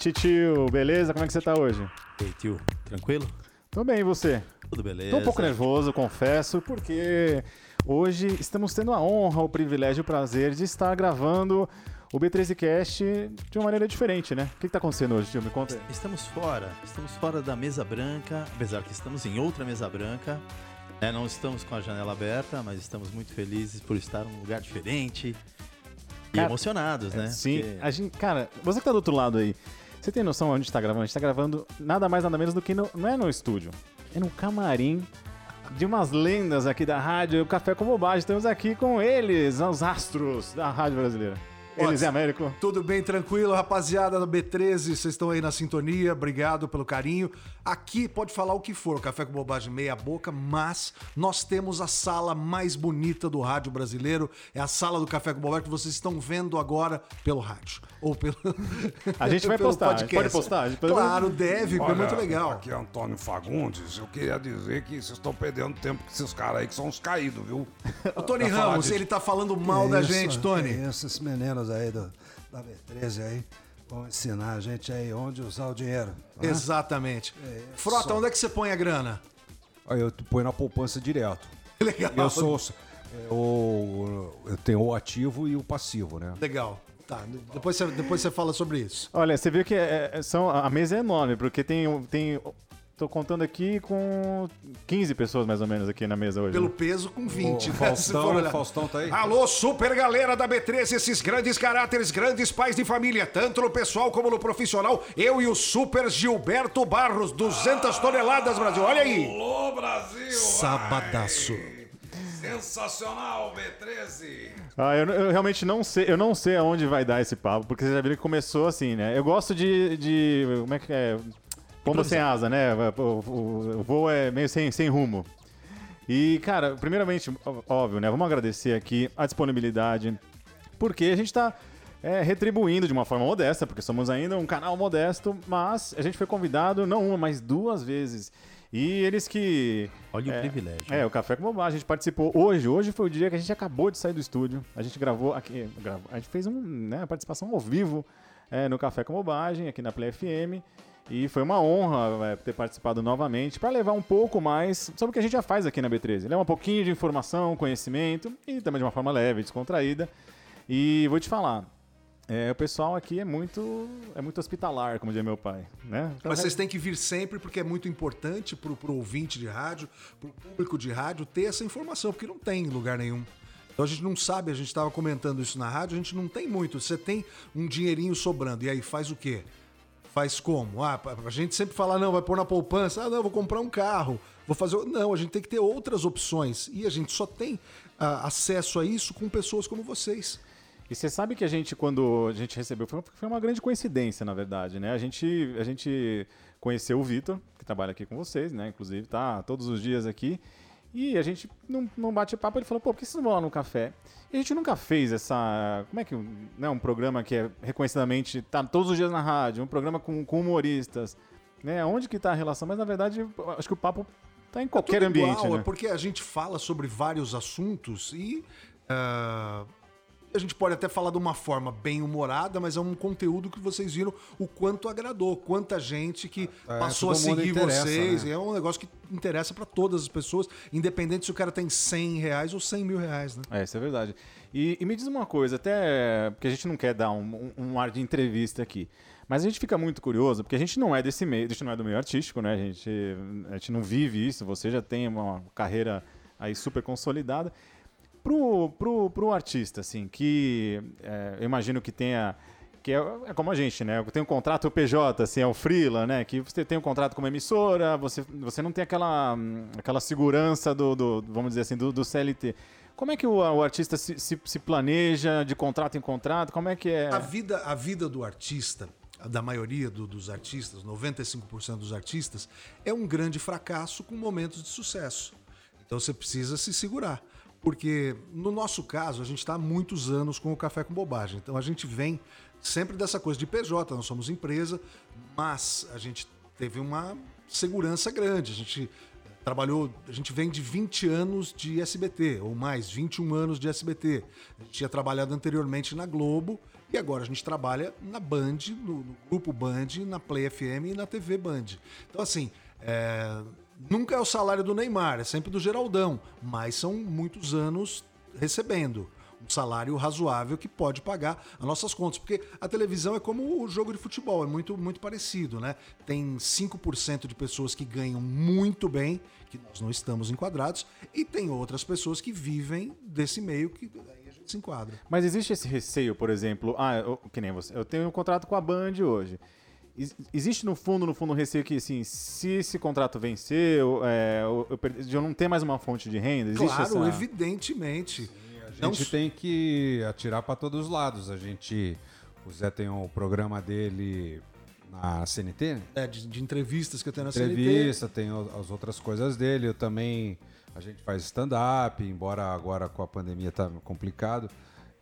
titio, beleza? Como é que você tá hoje? Ei, tio, tranquilo? Tô bem, e você? Tudo beleza? Tô um pouco nervoso, confesso, porque hoje estamos tendo a honra, o privilégio, o prazer de estar gravando o B13Cast de uma maneira diferente, né? O que, que tá acontecendo hoje, tio? Me conta aí. Estamos fora, estamos fora da mesa branca, apesar que estamos em outra mesa branca. É, não estamos com a janela aberta, mas estamos muito felizes por estar num lugar diferente. E Cara, emocionados, né? Sim, Porque- a gente, cara, você que tá do outro lado aí, você tem noção onde a gente tá gravando? A gente tá gravando nada mais, nada menos do que no, não é no estúdio, é no camarim de umas lendas aqui da rádio, o Café com Bobagem. Estamos aqui com eles, os astros da rádio brasileira. Eles e Américo. Tudo bem, tranquilo, rapaziada da B13, vocês estão aí na sintonia, obrigado pelo carinho. Aqui pode falar o que for, Café com Bobagem meia boca, mas nós temos a sala mais bonita do rádio brasileiro, é a sala do Café com Bobagem que vocês estão vendo agora pelo rádio, ou pelo A gente vai pelo postar, gente pode postar, gente pode- Claro, deve, porque é muito legal. Aqui é Antônio Fagundes. Eu queria dizer que vocês estão perdendo tempo com esses caras aí que são uns caídos, viu? O Tony Ramos, ele tá falando mal da Isso, gente, Tony. Isso, esses meninos aí do, da B13 aí vão ensinar a gente aí onde usar o dinheiro. tá? Exatamente. É, Frota, só. onde é que você põe a grana? Aí eu põe na poupança direto. Legal. Eu sou. Eu, eu tenho o ativo e o passivo, né? Legal. Tá, depois você, depois você fala sobre isso. Olha, você viu que é- é- são, a mesa é enorme, porque tem, tem. Tô contando aqui com 15 pessoas mais ou menos aqui na mesa hoje. Pelo né? peso com 20, O né? Faustão. Faustão tá aí? Alô, super galera da B13, esses grandes caráteres, grandes pais de família, tanto no pessoal como no profissional. Eu e o super Gilberto Barros, 200 toneladas, Brasil. Olha aí. Alô, Brasil! Sabadaço. Sensacional, B13! Ah, eu, eu realmente não sei, eu não sei aonde vai dar esse papo, porque você já viu que começou assim, né? Eu gosto de. de como é que é? Pomba sem asa, né? O, o- o voo é meio sem, sem rumo. E, cara, primeiramente, óbvio, né? Vamos agradecer aqui a disponibilidade, porque a gente tá é, retribuindo de uma forma modesta, porque somos ainda um canal modesto, mas a gente foi convidado não uma, mas duas vezes. E eles que. Olha o é, privilégio. É, o Café com Bobagem. A gente participou hoje. Hoje foi o dia que a gente acabou de sair do estúdio. A gente gravou aqui. gravou- a gente fez um, né, uma participação ao vivo é, no Café com Bobagem, aqui na Play FM. E foi uma honra é, ter participado novamente para levar um pouco mais sobre o que a gente já faz aqui na B13. Levar um pouquinho de informação, conhecimento e também de uma forma leve, descontraída. E vou te falar. é, o pessoal aqui é muito é muito hospitalar, como dizia meu pai, né? Então, Mas vocês têm que vir sempre porque é muito importante pro, pro ouvinte de rádio, pro público de rádio ter essa informação, porque não tem em lugar nenhum. Então a gente não sabe, a gente estava comentando isso na rádio, a gente não tem muito. Você tem um dinheirinho sobrando, e aí faz o quê? Faz como? Ah, a gente sempre fala, não, vai pôr na poupança, ah, não, vou comprar um carro, vou fazer. Não, a gente tem que ter outras opções. E a gente só tem ah, acesso a isso com pessoas como vocês. E você sabe que a gente, quando a gente recebeu, foi uma grande coincidência, na verdade, né? A gente, a gente conheceu o Vitor, que trabalha aqui com vocês, né? Inclusive, tá todos os dias aqui. E a gente, num, num bate-papo, ele falou, pô, por que vocês não vão lá no café? E a gente nunca fez essa. Como é que. Né, um programa que é reconhecidamente. tá todos os dias na rádio, um programa com, com humoristas. Né? Onde que tá a relação? Mas na verdade, acho que o papo tá em qualquer Tudo ambiente. igual, né? É porque a gente fala sobre vários assuntos e ah, a gente pode até falar de uma forma bem humorada, mas é um conteúdo que vocês viram o quanto agradou, quanta gente que É, passou a seguir vocês. né? É um negócio que interessa pra todas as pessoas, independente se o cara tem 100 reais ou 100 mil reais, né? É, isso é verdade. E, e me diz uma coisa, até porque a gente não quer dar um, um- um ar de entrevista aqui, mas a gente fica muito curioso, porque a gente não é desse meio, a gente não é do meio artístico, né? A gente, a gente não vive isso, você já tem uma carreira aí super consolidada. Pro, pro, pro artista, assim, que é, eu imagino que tenha. Que é, é como a gente, né? Tem um contrato PJ, assim, é o Freela, né? Que você tem um contrato com uma emissora, você, você não tem aquela, aquela segurança do, do- vamos dizer assim, do, do CLT. Como é que o, o artista se, se, se planeja de contrato em contrato? Como é que é? A vida, a vida do artista, da maioria do- dos artistas, 95% dos artistas, é um grande fracasso com momentos de sucesso. Então você precisa se segurar. Porque no nosso caso, a gente está há muitos anos com o Café com Bobagem. Então a gente vem sempre dessa coisa de PJ, nós somos empresa, mas a gente teve uma segurança grande. A gente trabalhou, a gente vem de 20 anos de SBT, ou mais, 21 anos de SBT. A gente tinha trabalhado anteriormente na Globo e agora a gente trabalha na Band, no, no Grupo Band, na Play FM e na TV Band. Então, assim, é, nunca é o salário do Neymar, é sempre do Geraldão, mas são muitos anos recebendo um salário razoável que pode pagar as nossas contas. Porque a televisão é como o jogo de futebol, é muito, muito parecido, né? Tem 5% de pessoas que ganham muito bem, que nós não estamos enquadrados, e tem outras pessoas que vivem desse meio que a gente se enquadra. Mas existe esse receio, por exemplo, ah, eu, que nem você, eu tenho um contrato com a Band hoje. Ex- Existe no fundo, no fundo, um receio que, assim, se esse contrato vencer, eu, é, eu, eu per- de eu não ter mais uma fonte de renda? Existe claro, essa... evidentemente. A Não gente tem que atirar para todos os lados. A gente. O Zé tem o programa dele na CNT, né? É, de, de entrevistas que eu tenho na CNT. entrevista, tem as outras coisas dele. Eu também. A gente faz stand-up, embora agora com a pandemia tá complicado.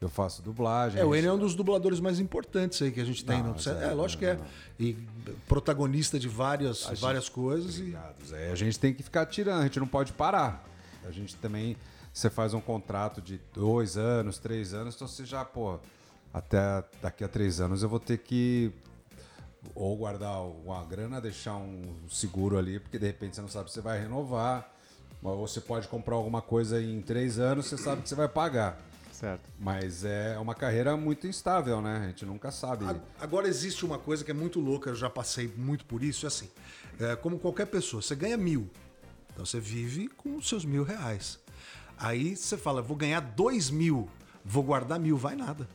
Eu faço dublagem. É, o Enio é um dos dubladores mais importantes aí que a gente tem. Não, Zé, é, lógico que é. E protagonista de várias, gente- várias coisas. E, Obrigado, Zé. A gente tem que ficar tirando, a gente não pode parar. A gente também. Você faz um contrato de dois anos, três anos, então você já, pô, até daqui a três anos eu vou ter que ou guardar uma grana, deixar um seguro ali, porque de repente você não sabe se você vai renovar. Ou você pode comprar alguma coisa em três anos, você sabe que você vai pagar. Certo. Mas é uma carreira muito instável, né? A gente nunca sabe. Agora existe uma coisa que é muito louca, eu já passei muito por isso, é assim, é, como qualquer pessoa, você ganha mil, então você vive com os seus mil reais. Aí você fala, vou ganhar dois mil, vou guardar mil, vai nada.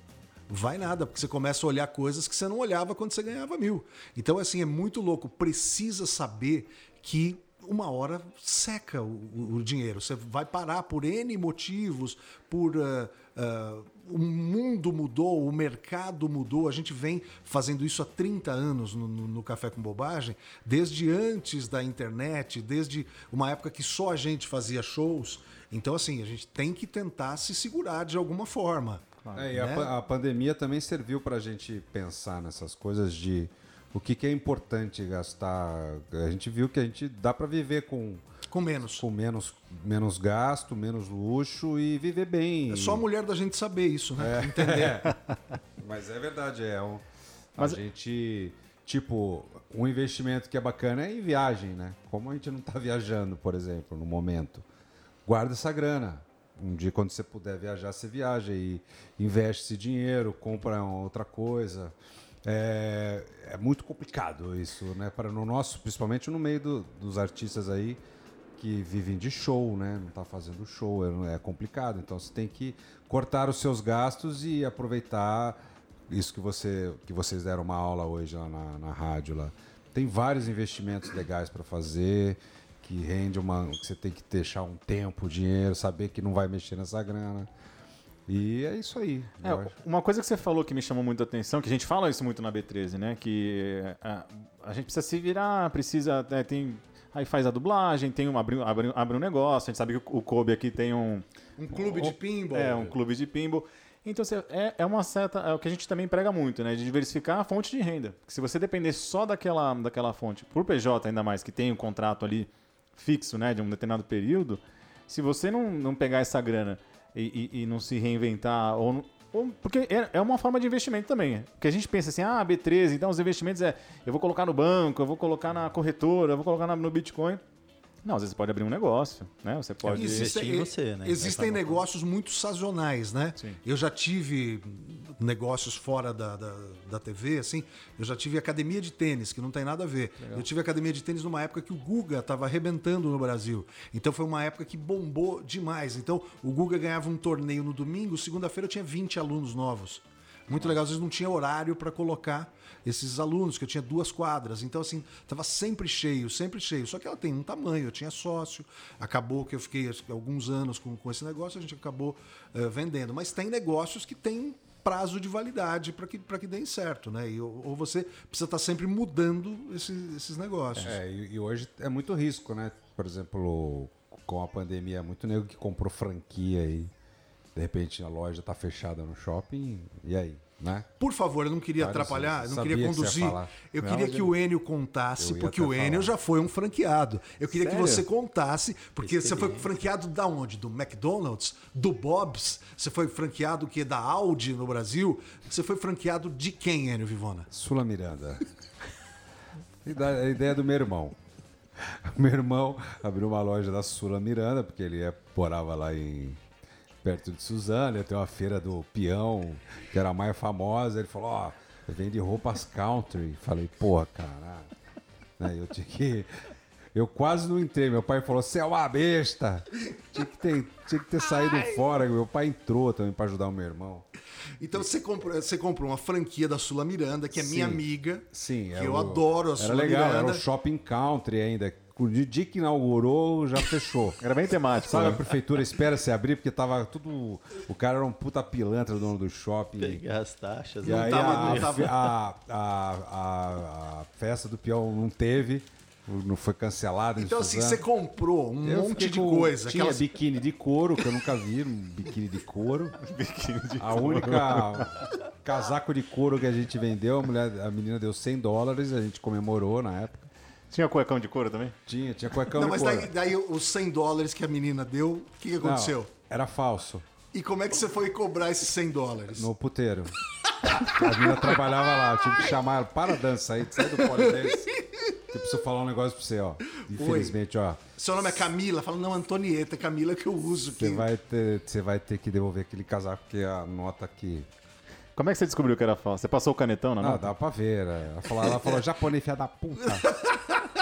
Vai nada, porque você começa a olhar coisas que você não olhava quando você ganhava mil. Então, assim, é muito louco. Precisa saber que uma hora seca o, o- dinheiro. Você vai parar por N motivos, por. ah, ah, o mundo mudou, o mercado mudou. A gente vem fazendo isso há 30 anos no, no- no Café com Bobagem, desde antes da internet, desde uma época que só a gente fazia shows. Então, assim, a gente tem que tentar se segurar de alguma forma. É, e a, né? pa- a pandemia também serviu para a gente pensar nessas coisas de o que, que é importante gastar. A gente viu que a gente dá para viver com, Com menos. com menos, menos gasto, menos luxo e viver bem. É só a mulher da gente saber isso, né? Entender. Mas é verdade, é. Um, Mas- A gente, tipo, um investimento que é bacana é em viagem, né? Como a gente não tá viajando, por exemplo, no momento, guarda essa grana. Um dia, quando você puder viajar, você viaja e investe esse dinheiro, compra outra coisa. É, é muito complicado isso, né? Para no nosso, principalmente no meio do- dos artistas aí que vivem de show, né? Não tá fazendo show, é, é complicado. Então você tem que cortar os seus gastos e aproveitar isso que você que vocês deram uma aula hoje lá na, na rádio lá. Tem vários investimentos legais para fazer que rende uma, que você tem que deixar um tempo, dinheiro, saber que não vai mexer nessa grana. E é isso aí. É, uma coisa que você falou que me chamou muito a atenção, que a gente fala isso muito na B13, né? Que a, a gente precisa se virar, precisa. né, tem, aí faz a dublagem, tem um, abre, abre, abre um negócio. A gente sabe que o, o Kobe aqui tem um. Um clube de pinball. É, um clube de pinball. Então você- é, é uma certa. É o que a gente também prega muito, né? De diversificar a fonte de renda. Porque se você depender só daquela, daquela fonte, por PJ ainda mais, que tem um contrato ali fixo, né? De um determinado período, se você não, não pegar essa grana e, e- e não se reinventar, ou, não- ou- porque é, é uma forma de investimento também. Porque a gente pensa assim, ah, B13, então os investimentos é eu vou colocar no banco, eu vou colocar na corretora, eu vou colocar na- no Bitcoin. Não, às vezes você pode abrir um negócio, né? Você pode. Investir em você, né? Existem negócios muito sazonais, né? Sim. Eu já tive negócios fora da, da, da TV, assim. Eu já tive academia de tênis, que não tem nada a ver. Eu tive academia de tênis numa época que o Guga estava arrebentando no Brasil. Então foi uma época que bombou demais. Então o Guga ganhava um torneio no domingo, segunda-feira eu tinha 20 alunos novos. Muito legal, às vezes não tinha horário para colocar esses alunos, que eu tinha duas quadras. Então, assim, tava sempre cheio, sempre cheio. Só que ela tem um tamanho, eu tinha sócio. Acabou que eu fiquei alguns anos com, com esse negócio, a gente acabou eh, vendendo. Mas tem negócios que têm prazo de validade para que, pra que deem certo, né? E, ou, você precisa estar sempre mudando esses, esses negócios. É, e, e hoje é muito risco, né? Por exemplo, com a pandemia, muito nego que comprou franquia aí. De repente a loja tá fechada no shopping, e aí? Né? Por favor, eu não queria atrapalhar, eu não queria que conduzir. falar. Eu Não, queria que o Enio contasse, porque o Enio falar. já foi um franqueado. Eu queria que Sério? você contasse, porque você foi franqueado da onde? Do McDonald's? Do Bob's? Você foi franqueado o quê? Da Audi no Brasil? Você foi franqueado de quem, Enio Vivona? Sula Miranda. A ideia do meu irmão. Meu irmão abriu uma loja da Sula Miranda, porque ele é- morava lá em perto de Suzano, tem uma feira do peão, que era a mais famosa. Ele falou, ó, vende roupas country. Falei, porra, caralho. Né, Eu tinha que. Eu quase não entrei. Meu pai falou, você é uma besta. Tinha que ter, tinha que ter saído fora. Meu pai entrou também para ajudar o meu irmão. Então você comprou, você comprou uma franquia da Sula Miranda, que é minha Sim. amiga. Sim, que era eu o- adoro a Era Sula legal, Miranda. era o shopping country ainda. O dia que inaugurou já fechou. Era bem temático. Sabe, a né? prefeitura espera se abrir porque tava tudo. O cara era um puta pilantra, dono do shopping. Pegar as taxas. E né? aí tava- a, não tava. a- a- a- a festa do peão não teve, não foi cancelada. em Então, assim, você comprou um Eu monte de com- coisa. Tinha aquelas- biquíni de couro, que eu nunca vi, um biquíni de couro. a única casaco de couro que a gente vendeu, a, mulher, a menina deu 100 dólares, a gente comemorou na época. Tinha cuecão de couro também? Tinha, tinha cuecão Não, de mas couro. daí, daí os 100 dólares que a menina deu, o que, que Não, aconteceu? era falso, E como é que você foi cobrar esses 100 dólares? no puteiro. A menina trabalhava lá, eu tive que chamar ela, para a dança aí, sai do polidense. Eu preciso falar um negócio pra você, ó. Infelizmente, ó. Seu nome é Camila? Fala, não, Antonieta, Camila que eu uso. Você Que... vai, ter, você vai ter que devolver aquele casaco, porque a nota aqui. Como é que você descobriu que era falso? Você passou o canetão na Não, nota? dá pra ver. né? Ela falou, ela falou japonês, filha da puta.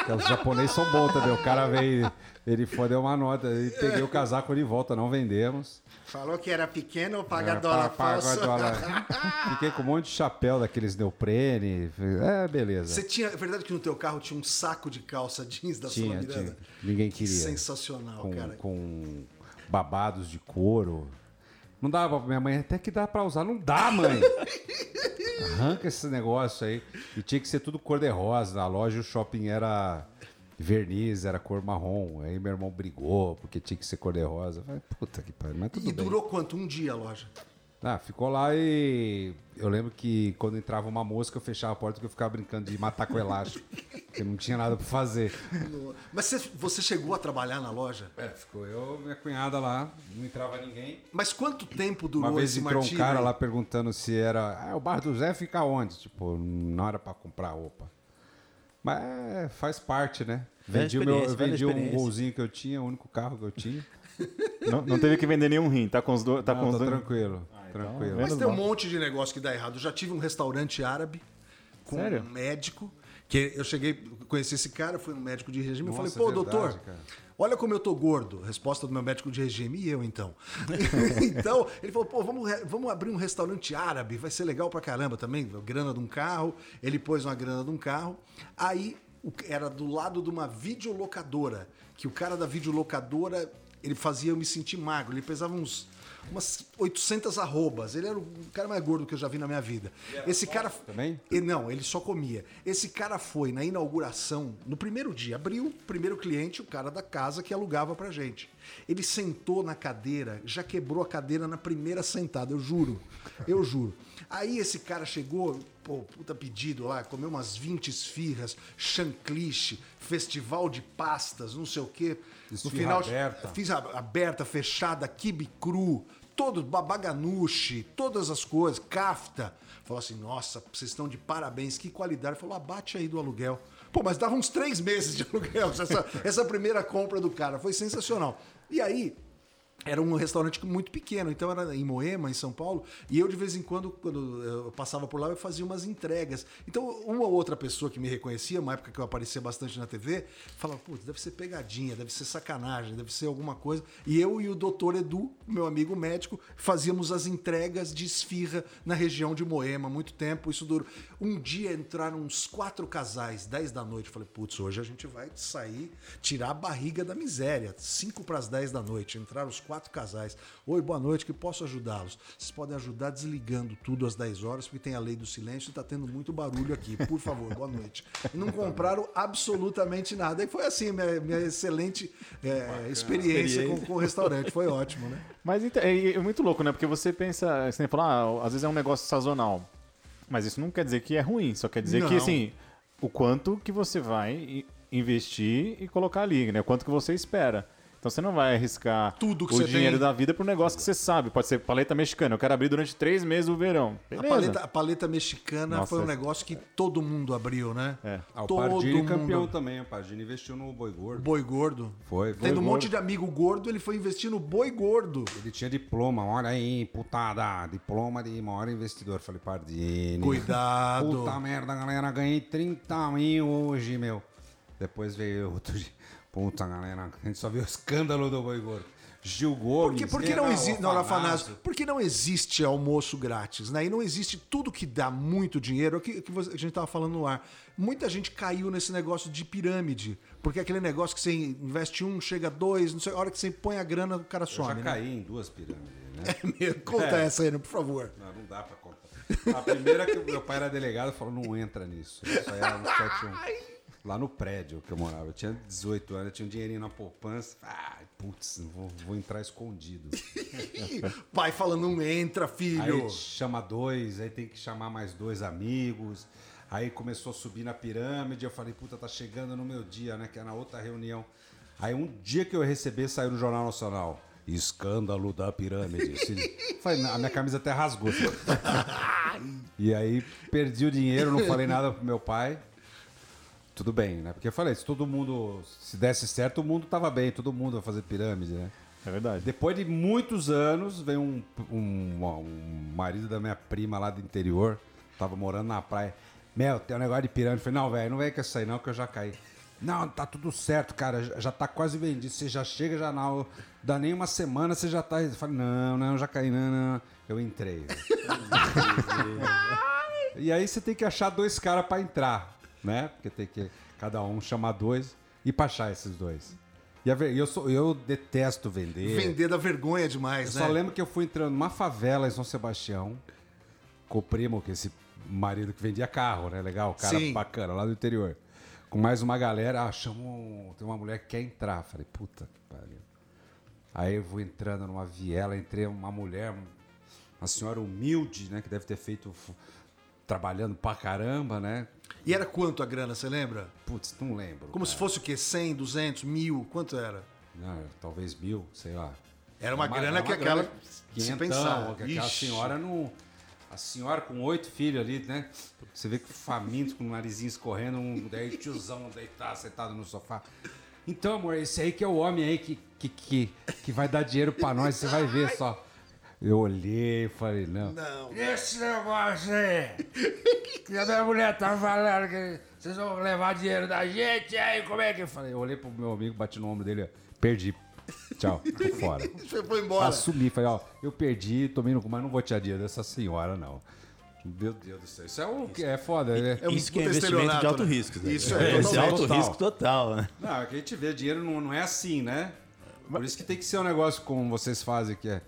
Porque os japoneses são bons também. O cara veio, ele foi, deu uma nota. E peguei o casaco de volta, não vendemos. Falou que era pequeno, paga É, dólar pa- paga falso. dólar. Fiquei com um monte de chapéu daqueles neoprene. É, beleza. Você tinha, é verdade que no teu carro tinha um saco de calça jeans da Tinha, Miranda? tinha. Ninguém Que queria. sensacional, com, cara. com babados de couro. Não dava pra minha mãe, até que dá pra usar. Não dá, mãe! Arranca esse negócio aí. E tinha que ser tudo cor-de-rosa. Na loja o shopping era verniz, era cor marrom. Aí meu irmão brigou porque tinha que ser cor-de-rosa. Puta que pariu, mas tudo E bem. durou quanto? Um dia a loja? Ah, ficou lá e eu lembro que quando entrava uma mosca eu fechava a porta porque eu ficava brincando de matar com elástico. porque não tinha nada pra fazer. Mas você, você chegou a trabalhar na loja? É, ficou eu minha cunhada lá, não entrava ninguém. Mas quanto tempo durou Uma vez esse entrou um martírio? cara aí? lá perguntando se era. Ah, o bar do Zé fica onde? Tipo, não era pra comprar roupa. Mas é, faz parte, né? Vendi, o meu, vendi um golzinho que eu tinha, o único carro que eu tinha. Não, não teve que vender nenhum rim. Tá com os dois. Tá Não, com os dois. tranquilo. Tranquilo. Mas Menos tem um mal. monte de negócio que dá errado. Eu já tive um restaurante árabe com Sério? um médico. Que eu cheguei, conheci esse cara, fui no médico de regime. eu Nossa, falei, pô, é verdade, doutor, cara. olha como eu tô gordo. Resposta do meu médico de regime. E eu, então? então, ele falou, pô, vamos, vamos abrir um restaurante árabe. Vai ser legal pra caramba também. Grana de um carro. Ele pôs uma grana de um carro. Aí, o- era do lado de uma videolocadora. Que o cara da videolocadora, ele fazia eu me sentir magro. Ele pesava uns umas 800 arrobas. Ele era o cara mais gordo que eu já vi na minha vida. Esse cara. também? E não, ele só comia. Esse cara foi na inauguração, no primeiro dia, abriu, primeiro cliente, o cara da casa que alugava pra gente. Ele sentou na cadeira, já quebrou a cadeira na primeira sentada, eu juro. Eu juro. Aí esse cara chegou, pô, puta pedido lá, comeu umas 20 esfirras, chancliche, festival de pastas, não sei o quê. No Esfirra final, aberta. fiz aberta, fechada, kibe cru, todo, babaganuche, todas as coisas, kafta. Falou assim, nossa, vocês estão de parabéns, que qualidade. Falou, abate aí do aluguel. Pô, mas dava uns três meses de aluguel, essa, essa primeira compra do cara. Foi sensacional. E aí, era um restaurante muito pequeno, então era em Moema, em São Paulo, e eu de vez em quando, quando eu passava por lá, eu fazia umas entregas. Então, uma ou outra pessoa que me reconhecia, uma época que eu aparecia bastante na TV, falava, putz, deve ser pegadinha, deve ser sacanagem, deve ser alguma coisa. E eu e o doutor Edu, meu amigo médico, fazíamos as entregas de esfirra na região de Moema, muito tempo, isso durou. Um dia entraram uns quatro casais, 10 da noite, falei, putz, hoje a gente vai sair, tirar a barriga da miséria. Cinco para as 10 da noite, entraram os quatro quatro casais. Oi, boa noite, que posso ajudá-los? Vocês podem ajudar desligando tudo às 10 horas, porque tem a lei do silêncio e tá tendo muito barulho aqui. Por favor, boa noite. E não compraram absolutamente nada. E foi assim, minha, minha excelente é, experiência, Com, com o restaurante. Foi ótimo, né? Mas então, é, é muito louco, né? Porque você pensa, você fala, ah, às vezes é um negócio sazonal. Mas isso não quer dizer que é ruim, só quer dizer Não. que, assim, o quanto que você vai investir e colocar ali, né? O quanto que você espera. Então você não vai arriscar Tudo que o você dinheiro tem. da vida para um negócio que você sabe. Pode ser paleta mexicana. Eu quero abrir durante três meses o verão. A paleta, a paleta mexicana Nossa, foi um é- negócio que todo mundo abriu, né? É. Ah, o Todo Pardini campeão mundo. também. O Pardini investiu no Boi Gordo. Boi gordo. Foi, foi. Tendo um Boi monte de amigo gordo, ele foi investir no boi gordo. Ele tinha diploma, olha aí, putada, diploma de maior investidor. Falei, Pardini. Cuidado. Puta merda, galera, ganhei 30 mil hoje, meu. Depois veio outro dia. Puta, galera, a gente só viu o escândalo do Boi Gordo. Gil Gomes. Porque, porque não existe. Não, Afanásio. Porque não existe almoço grátis, né? E não existe tudo que dá muito dinheiro, é o que, que a gente tava falando no ar. Muita gente caiu nesse negócio de pirâmide. Porque é aquele negócio que você investe um, chega dois, não sei, a hora que você põe a grana, o cara Eu já some. né? caí em duas pirâmides, né? Meu, Conta essa aí, né, por favor. Não, não dá pra contar. A primeira que o meu pai era delegado falou, não entra nisso. Isso aí era no 71. Lá no prédio que eu morava. Eu tinha 18 anos, eu tinha um dinheirinho na poupança. Ai, putz, vou, vou entrar escondido. Pai falando, não entra, filho. Aí chama dois, aí tem que chamar mais dois amigos. Aí começou a subir na pirâmide. Eu falei, puta, tá chegando no meu dia, né? Que é na outra reunião. Aí um dia que eu recebi, saiu no Jornal Nacional. Escândalo da pirâmide. Falei, a minha camisa até rasgou. e aí perdi o dinheiro, não falei nada pro meu pai. Tudo bem, né? Porque eu falei, se todo mundo, se desse certo, o mundo tava bem, todo mundo vai fazer pirâmide, né? É verdade. Depois de muitos anos, veio um, um, um marido da minha prima lá do interior, tava morando na praia. Mel, tem um negócio de pirâmide. Eu falei, não, velho, não vem com essa aí não, que eu já caí. Não, tá tudo certo, cara, já- tá quase vendido. Você já chega, já não dá nem uma semana, você já tá. Eu falei, não, não, já caí, não, não. Eu entrei. e aí você tem que achar dois caras pra entrar, né? Porque tem que cada um chamar dois e achar esses dois. E a eu, sou, eu detesto vender. Vender da vergonha Eu demais, né? só lembro que eu fui entrando numa favela em São Sebastião com o primo, que esse marido que vendia carro, né? Legal, cara Sim. bacana, lá do interior. Com mais uma galera, ah, chamou. Tem uma mulher que quer entrar. Falei, puta que pariu. Aí eu vou entrando numa viela, entrei uma mulher, uma senhora humilde, né? Que deve ter feito. Trabalhando pra caramba, né? E era quanto a grana, você lembra? Putz, não lembro. Como se cara. fosse o quê? 100, 200, mil? Quanto era? Não, talvez mil, sei lá. Era uma grana era que uma aquela- grana se quinhentão, pensar. que aquela Ixi. senhora não. A senhora com oito filhos ali, né? Você vê que faminto, com o narizinho escorrendo, um daí tiozão deitado, sentado no sofá. Então, amor, esse aí que é o homem aí que, que, que, que vai dar dinheiro pra nós, você vai ver só. Eu olhei e falei, não. Não. Esse negócio aí. Que a minha mulher tá falando que vocês vão levar dinheiro da gente, aí como é que. Eu falei, eu olhei pro meu amigo, bati no ombro dele, perdi. Tchau, tô fora. Você foi embora. Assumi, falei, ó, eu perdi, tomei no cu, mas não vou tirar dinheiro dessa senhora, não. Meu Deus do céu, isso é o que é foda, né? É um Isso que é investimento de alto né? risco. né? Isso é, Esse totalmente. alto Total. risco total, né? Não, é que a gente vê, dinheiro não, não é assim, né? Por isso que tem que ser um negócio como vocês fazem, que é,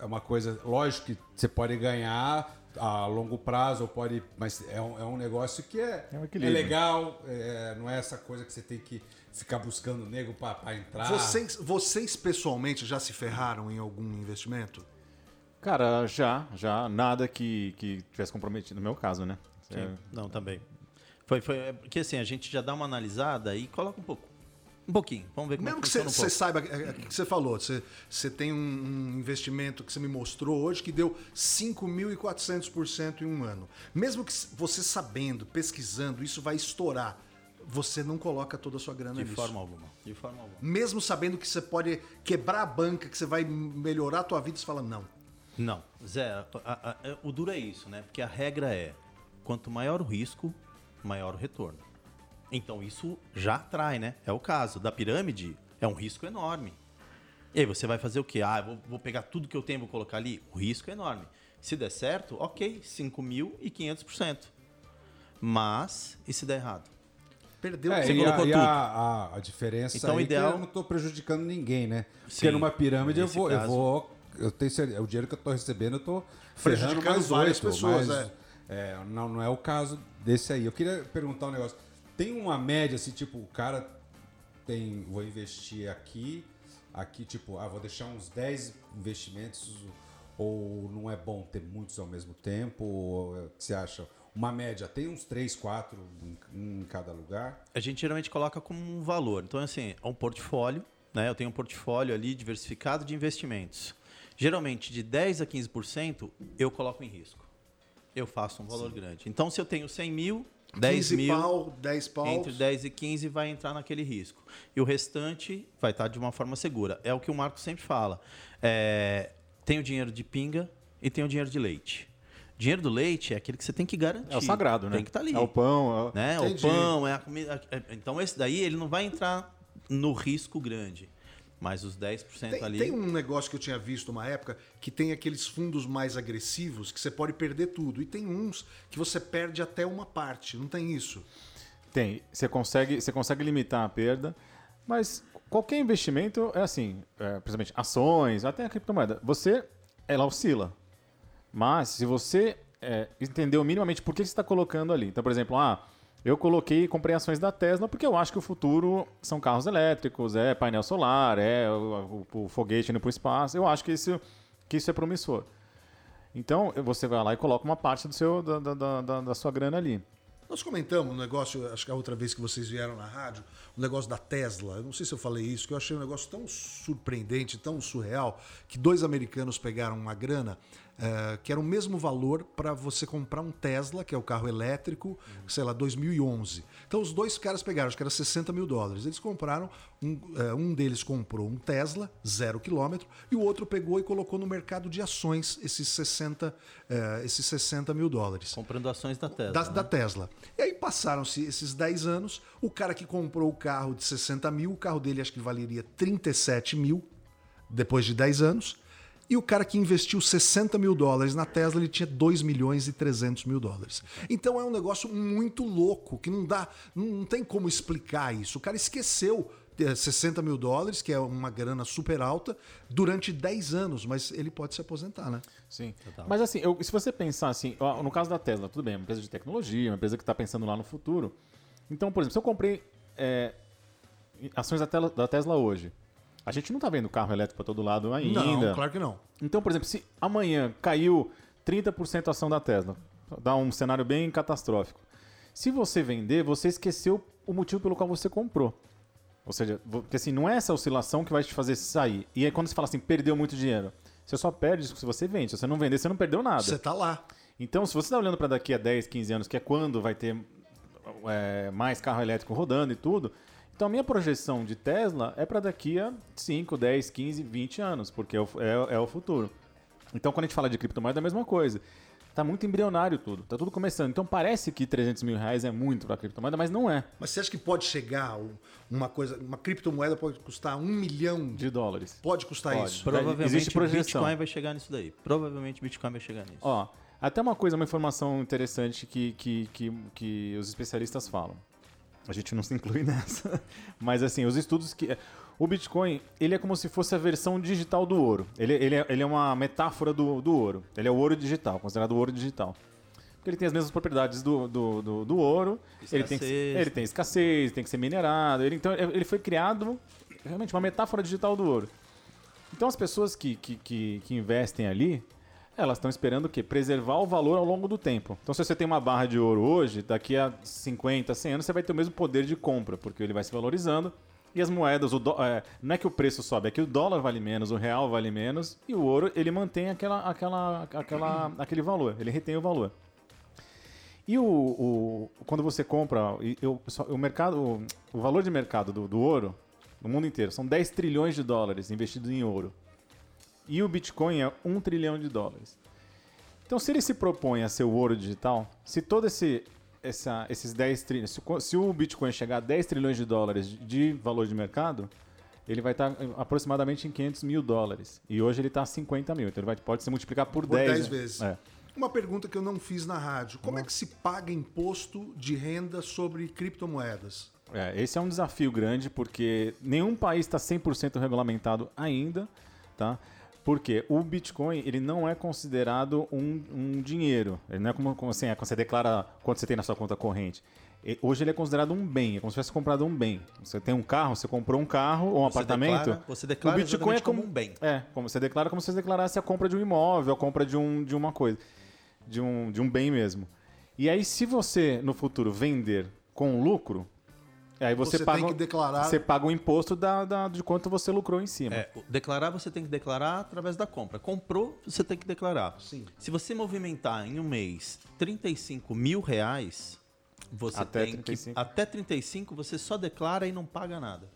é uma coisa, lógico que você pode ganhar a longo prazo, ou pode, mas é um, é um negócio que é, É um é, legal, é, não é essa coisa que você tem que ficar buscando nego pra, pra entrar. Vocês, vocês pessoalmente já se ferraram em algum investimento? Cara, já, já. Nada que, que tivesse comprometido, no meu caso, né? É, Não, também. Foi, foi, é porque assim, a gente já dá uma analisada e coloca um pouco. Um pouquinho. Vamos ver como Mesmo é que que você um você saiba, é, é, que você falou, você, você tem um, um investimento que você me mostrou hoje que deu 5.400% em um ano. Mesmo que você sabendo, pesquisando, isso vai estourar, você não coloca toda a sua grana De nisso. forma alguma. De forma alguma. Mesmo sabendo que você pode quebrar a banca, que você vai melhorar a tua vida, você fala, não. Não, Zé, a- a- a- o duro é isso, né? Porque a regra é: quanto maior o risco, maior o retorno. Então isso já atrai, né? É o caso da pirâmide, é um risco enorme. E aí você vai fazer o quê? Ah, eu vou, vou pegar tudo que eu tenho e vou colocar ali? O risco é enorme. Se der certo, ok, 5.500%. Mas, e se der errado? perdeu É, tudo. e, colocou a, e tudo. a, a- a diferença Então, aí o é ideal- que eu não estou prejudicando ninguém, né? Porque Sim, numa pirâmide eu vou, eu caso. vou. Eu tenho certeza, o dinheiro que eu estou recebendo, eu estou Prejudicando mais várias oito, pessoas, mas, é. é, não, não é o caso desse aí. Eu queria perguntar um negócio. Tem uma média, assim, tipo, o cara tem. Vou investir aqui, aqui, tipo, ah, vou deixar uns 10 investimentos, ou não é bom ter muitos ao mesmo tempo? Ou, é, o que você acha? Uma média, tem uns 3, 4 em, em cada lugar? A gente geralmente coloca como um valor. Então, assim, é um portfólio, né? Eu tenho um portfólio ali diversificado de investimentos. Geralmente, de 10% a 15%, eu coloco em risco. Eu faço um valor grande. Então, se eu tenho 100 mil, 10 15 mil, pau, 10 pau. entre 10 e 15 vai entrar naquele risco. E o restante vai estar de uma forma segura. É o que o Marco sempre fala. É, tem o dinheiro de pinga e tem o dinheiro de leite. Dinheiro do leite é aquele que você tem que garantir. É o sagrado, né? Tem que estar ali. É o pão. é- né? O pão, é a comida. é- Então, esse daí ele não vai entrar no risco grande. Mas os 10% Tem, ali. tem um negócio que eu tinha visto uma época que tem aqueles fundos mais agressivos que você pode perder tudo. E tem uns que você perde até uma parte. Não tem isso? Tem. Você consegue, você consegue limitar a perda, mas qualquer investimento é assim, é, principalmente ações, até a criptomoeda. Você, ela oscila. Mas se você é, entendeu minimamente por que você está colocando ali. Então, por exemplo, ah, eu coloquei, comprei ações da Tesla porque eu acho que o futuro são carros elétricos, é painel solar, é o, o- o foguete indo para o espaço. Eu acho que isso, que isso é promissor. Então, você vai lá e coloca uma parte do seu, da, da- da- da- sua grana ali. Nós comentamos um negócio, acho que a outra vez que vocês vieram na rádio, o negócio da Tesla. Eu não sei se eu falei isso, que eu achei um negócio tão surpreendente, tão surreal, que dois americanos pegaram uma grana eh, que era o mesmo valor para você comprar um Tesla, que é o carro elétrico, sei lá, 2011. Então os dois caras pegaram, acho que era 60 mil dólares. Eles compraram, um, eh, um deles comprou um Tesla, zero quilômetro, e o outro pegou e colocou no mercado de ações esses 60, eh, esses 60 mil dólares Comprando ações da Tesla. da, né? da Tesla. E aí passaram-se esses 10 anos, o cara que comprou o carro de 60 mil, o carro dele acho que valeria 37 mil depois de 10 anos. E o cara que investiu 60 mil dólares na Tesla, ele tinha 2 milhões e 300 mil dólares. Então é um negócio muito louco, que não dá, não, tem como explicar isso. O cara esqueceu eh, 60 mil dólares, que é uma grana super alta, durante 10 anos, mas ele pode se aposentar, né? Sim. Mas assim, eu- se você pensar assim, no caso da Tesla, tudo bem, é uma empresa de tecnologia, uma empresa que está pensando lá no futuro. Então, por exemplo, se eu comprei é, ações da, Tela- da Tesla hoje, a gente não está vendo carro elétrico para todo lado ainda. Não, claro que não. Então, por exemplo, se amanhã caiu 30% a ação da Tesla, dá um cenário bem catastrófico. Se você vender, você esqueceu o motivo pelo qual você comprou. Ou seja, porque assim, não é essa oscilação que vai te fazer sair. E aí quando você fala assim, perdeu muito dinheiro, você só perde se você vende. Se você não vender, você não perdeu nada. Você tá lá. Então, se você está olhando para daqui a 10, 15 anos, que é quando vai ter é, mais carro elétrico rodando e tudo, então a minha projeção de Tesla é para daqui a 5, 10, 15, 20 anos, porque é o, é- é o futuro. Então, quando a gente fala de criptomoeda, é a mesma coisa. Tá muito embrionário tudo, tá tudo começando. Então parece que 300 mil reais é muito para criptomoeda, mas não é Mas você acha que pode chegar um- uma coisa, uma criptomoeda pode custar um milhão? de dólares. Pode custar Pode. isso? Provavelmente Existe o projeção. Bitcoin vai chegar nisso daí. Provavelmente o Bitcoin vai chegar nisso. Ó, até uma coisa, uma informação interessante que, que, que, que os especialistas falam. A gente não se inclui nessa. Mas assim, os estudos que. O Bitcoin, ele é como se fosse a versão digital do ouro. Ele, ele, é, ele é uma metáfora do, do ouro. Ele é o ouro digital, considerado ouro digital. Porque ele tem as mesmas propriedades do, do, do, do ouro. Ele tem, que, Escassez. ele tem escassez, tem que ser minerado. Ele, então, ele foi criado realmente uma metáfora digital do ouro. Então as pessoas que, que, que, que investem ali, elas estão esperando o quê? Preservar o valor ao longo do tempo. Então se você tem uma barra de ouro hoje, daqui a 50, 100 anos você vai ter o mesmo poder de compra, porque ele vai se valorizando. E as moedas, o dó- é, não é que o preço sobe, é que o dólar vale menos, o real vale menos, e o ouro ele mantém aquela, aquela, aquela, aquele valor, ele retém o valor. E o, o- quando você compra, eu- o mercado, o, o valor de mercado do, do ouro no mundo inteiro são 10 trilhões de dólares investidos em ouro. E o Bitcoin é 1 trilhão de dólares. Então, se ele se propõe a ser o ouro digital, se todo esse essa, esses 10 trilhões, se, se o Bitcoin chegar a 10 trilhões de dólares de valor de mercado, ele vai estar aproximadamente em 500 mil dólares. E hoje ele está a 50 mil. Então ele vai, pode se multiplicar por, Por 10. 10 né? vezes. É. Uma pergunta que eu não fiz na rádio. Como é que se paga imposto de renda sobre criptomoedas? É, esse é um desafio grande porque nenhum país está 100% regulamentado ainda, tá? Porque o Bitcoin ele não é considerado um, um dinheiro. Ele não é como, como assim, é quando você declara quanto você tem na sua conta corrente. Hoje ele é considerado um bem, é como se tivesse comprado um bem. Você tem um carro, você comprou um carro ou um Você apartamento. declara- você declara o Bitcoin é como como um bem. É, como você declara como se você declarasse a compra de um imóvel, a compra de, um, de uma coisa, de um, de um bem mesmo. E aí, se você no futuro vender com lucro, aí você, Você paga, tem que declarar- você paga o imposto da, da- de quanto você lucrou em cima. É, declarar você tem que declarar através da compra. Comprou, você tem que declarar. Sim. Se você movimentar em um mês 35 mil reais, você Até tem 35. que. Até 35 você só declara e não paga nada.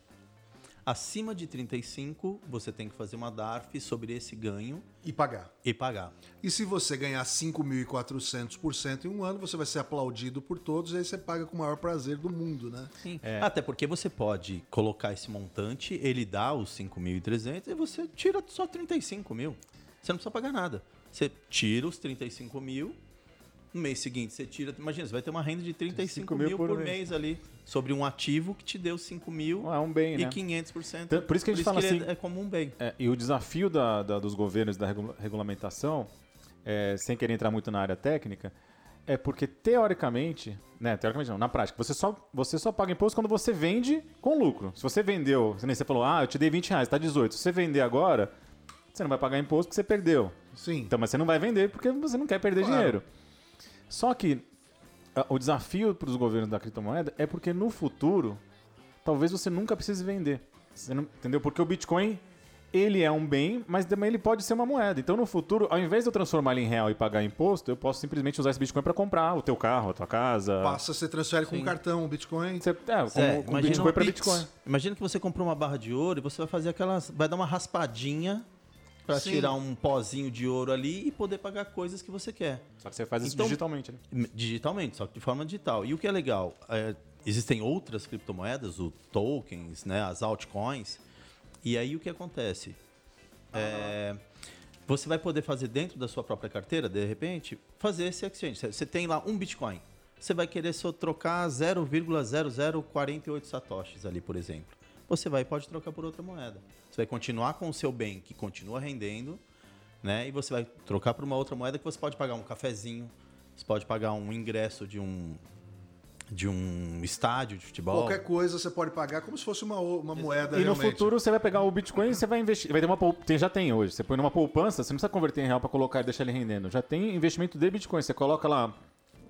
Acima de 35, você tem que fazer uma DARF sobre esse ganho E pagar. e pagar. E se você ganhar 5.400% em um ano, você vai ser aplaudido por todos e aí você paga com o maior prazer do mundo, né? Sim. Até porque você pode colocar esse montante, ele dá os 5.300 e você tira só 35 mil. Você não precisa pagar nada. Você tira os 35 mil, no mês seguinte você tira. Imagina, você vai ter uma renda de 35 mil, por, mês. ali sobre um ativo que te deu 5 mil É um bem, e né? 500%. Então, por isso que a gente fala ele assim- É, é como um bem. É, e o desafio da- da- dos governos da regula- regulamentação, é, sem querer entrar muito na área técnica, é porque teoricamente, né, teoricamente não, na prática, você só, você só paga imposto quando você vende com lucro. Se você vendeu, se nem você falou, ah, eu te dei 20 reais, tá 18. Se você vender agora, você não vai pagar imposto porque você perdeu. Sim. Então, mas você não vai vender porque você não quer perder Claro. dinheiro. Só que o desafio para os governos da criptomoeda é porque no futuro, talvez você nunca precise vender. Você não- entendeu? Porque o Bitcoin, ele é um bem, mas também ele pode ser uma moeda. Então, no futuro, ao invés de eu transformar ele em real e pagar imposto, eu posso simplesmente usar esse Bitcoin para comprar o teu carro, a tua casa. Passa, você transfere com Sim. cartão, Bitcoin. Você, é, com, Zé, com imagina Bitcoin um para. Bitcoin. Imagina que você comprou uma barra de ouro e você vai fazer aquelas. Vai dar uma raspadinha para tirar um pozinho de ouro ali e poder pagar coisas que você quer. Só que você faz isso Então- digitalmente, né? Digitalmente, só que de forma digital. E o que é legal, é, existem outras criptomoedas, os tokens, né, as altcoins. E aí o que acontece? É, você vai poder fazer dentro da sua própria carteira, de repente, fazer esse exchange. Você- Você tem lá um Bitcoin. Você vai querer só trocar 0,0048 satoshis ali, por exemplo. Você vai e pode trocar por outra moeda. Você vai continuar com o seu bem, que continua rendendo, né? E você vai trocar por uma outra moeda que você pode pagar um cafezinho, você pode pagar um ingresso de um de um estádio de futebol. Qualquer coisa você pode pagar como se fosse uma, uma moeda E no realmente. futuro você vai pegar o Bitcoin e você vai investir. Vai ter uma já tem hoje. Você põe numa poupança, você não precisa converter em real para colocar e deixar ele rendendo. Já tem investimento de Bitcoin. Você coloca lá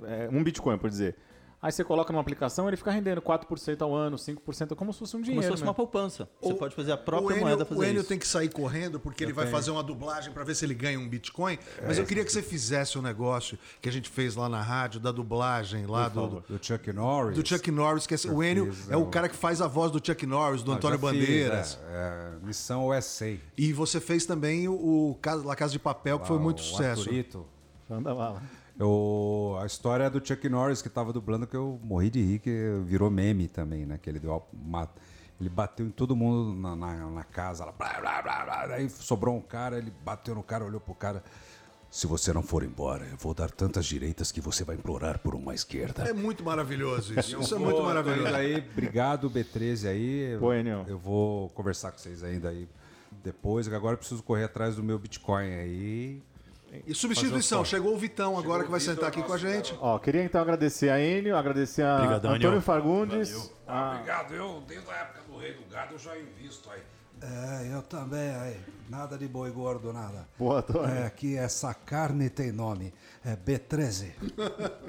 é, um Bitcoin, por dizer. Aí você coloca numa aplicação, ele fica rendendo 4% ao ano, 5%, como se fosse um como dinheiro. se fosse né? uma poupança. Você O- pode fazer a O própria Enio, moeda o fazer Enio isso. tem que sair correndo porque ele vai fazer uma dublagem para ver se ele ganha um Bitcoin. Mas eu queria que você fizesse um negócio que a gente fez lá na rádio, da dublagem lá do, Do Chuck Norris. do Chuck Norris. Que é, o Enio fiz, é o eu- cara que faz a voz do Chuck Norris, do Ah, Antônio já fiz, Bandeiras. é, é, Missão USA. E você fez também o, o Casa- La Casa de Papel, que foi Lá, muito o sucesso. Arthurito. Manda bala. Eu, a história é do Chuck Norris que tava dublando que eu morri de rir, que virou meme também, né? Que ele deu uma- ele bateu em todo mundo na, na, na casa, lá, blá, blá, blá, blá. aí sobrou um cara, ele bateu no cara, olhou pro cara. Se você não for embora, eu vou dar tantas direitas que você vai implorar por uma esquerda. É muito maravilhoso isso. Isso é muito Pô, maravilhoso. aí, obrigado B13 aí. Pô, Enio. Eu vou conversar com vocês ainda aí depois, que agora eu preciso correr atrás do meu Bitcoin aí. E substituição, chegou o Vitão agora que vai sentar aqui com a gente. Ó, queria então agradecer a Enio, agradecer a Obrigadão, Antônio Enio. Fagundes. a- Obrigado, eu desde a época do Rei do Gado eu já invisto aí. É, eu também aí. Nada de boi gordo, nada. Boa, Antônio. É que essa carne tem nome. É B13.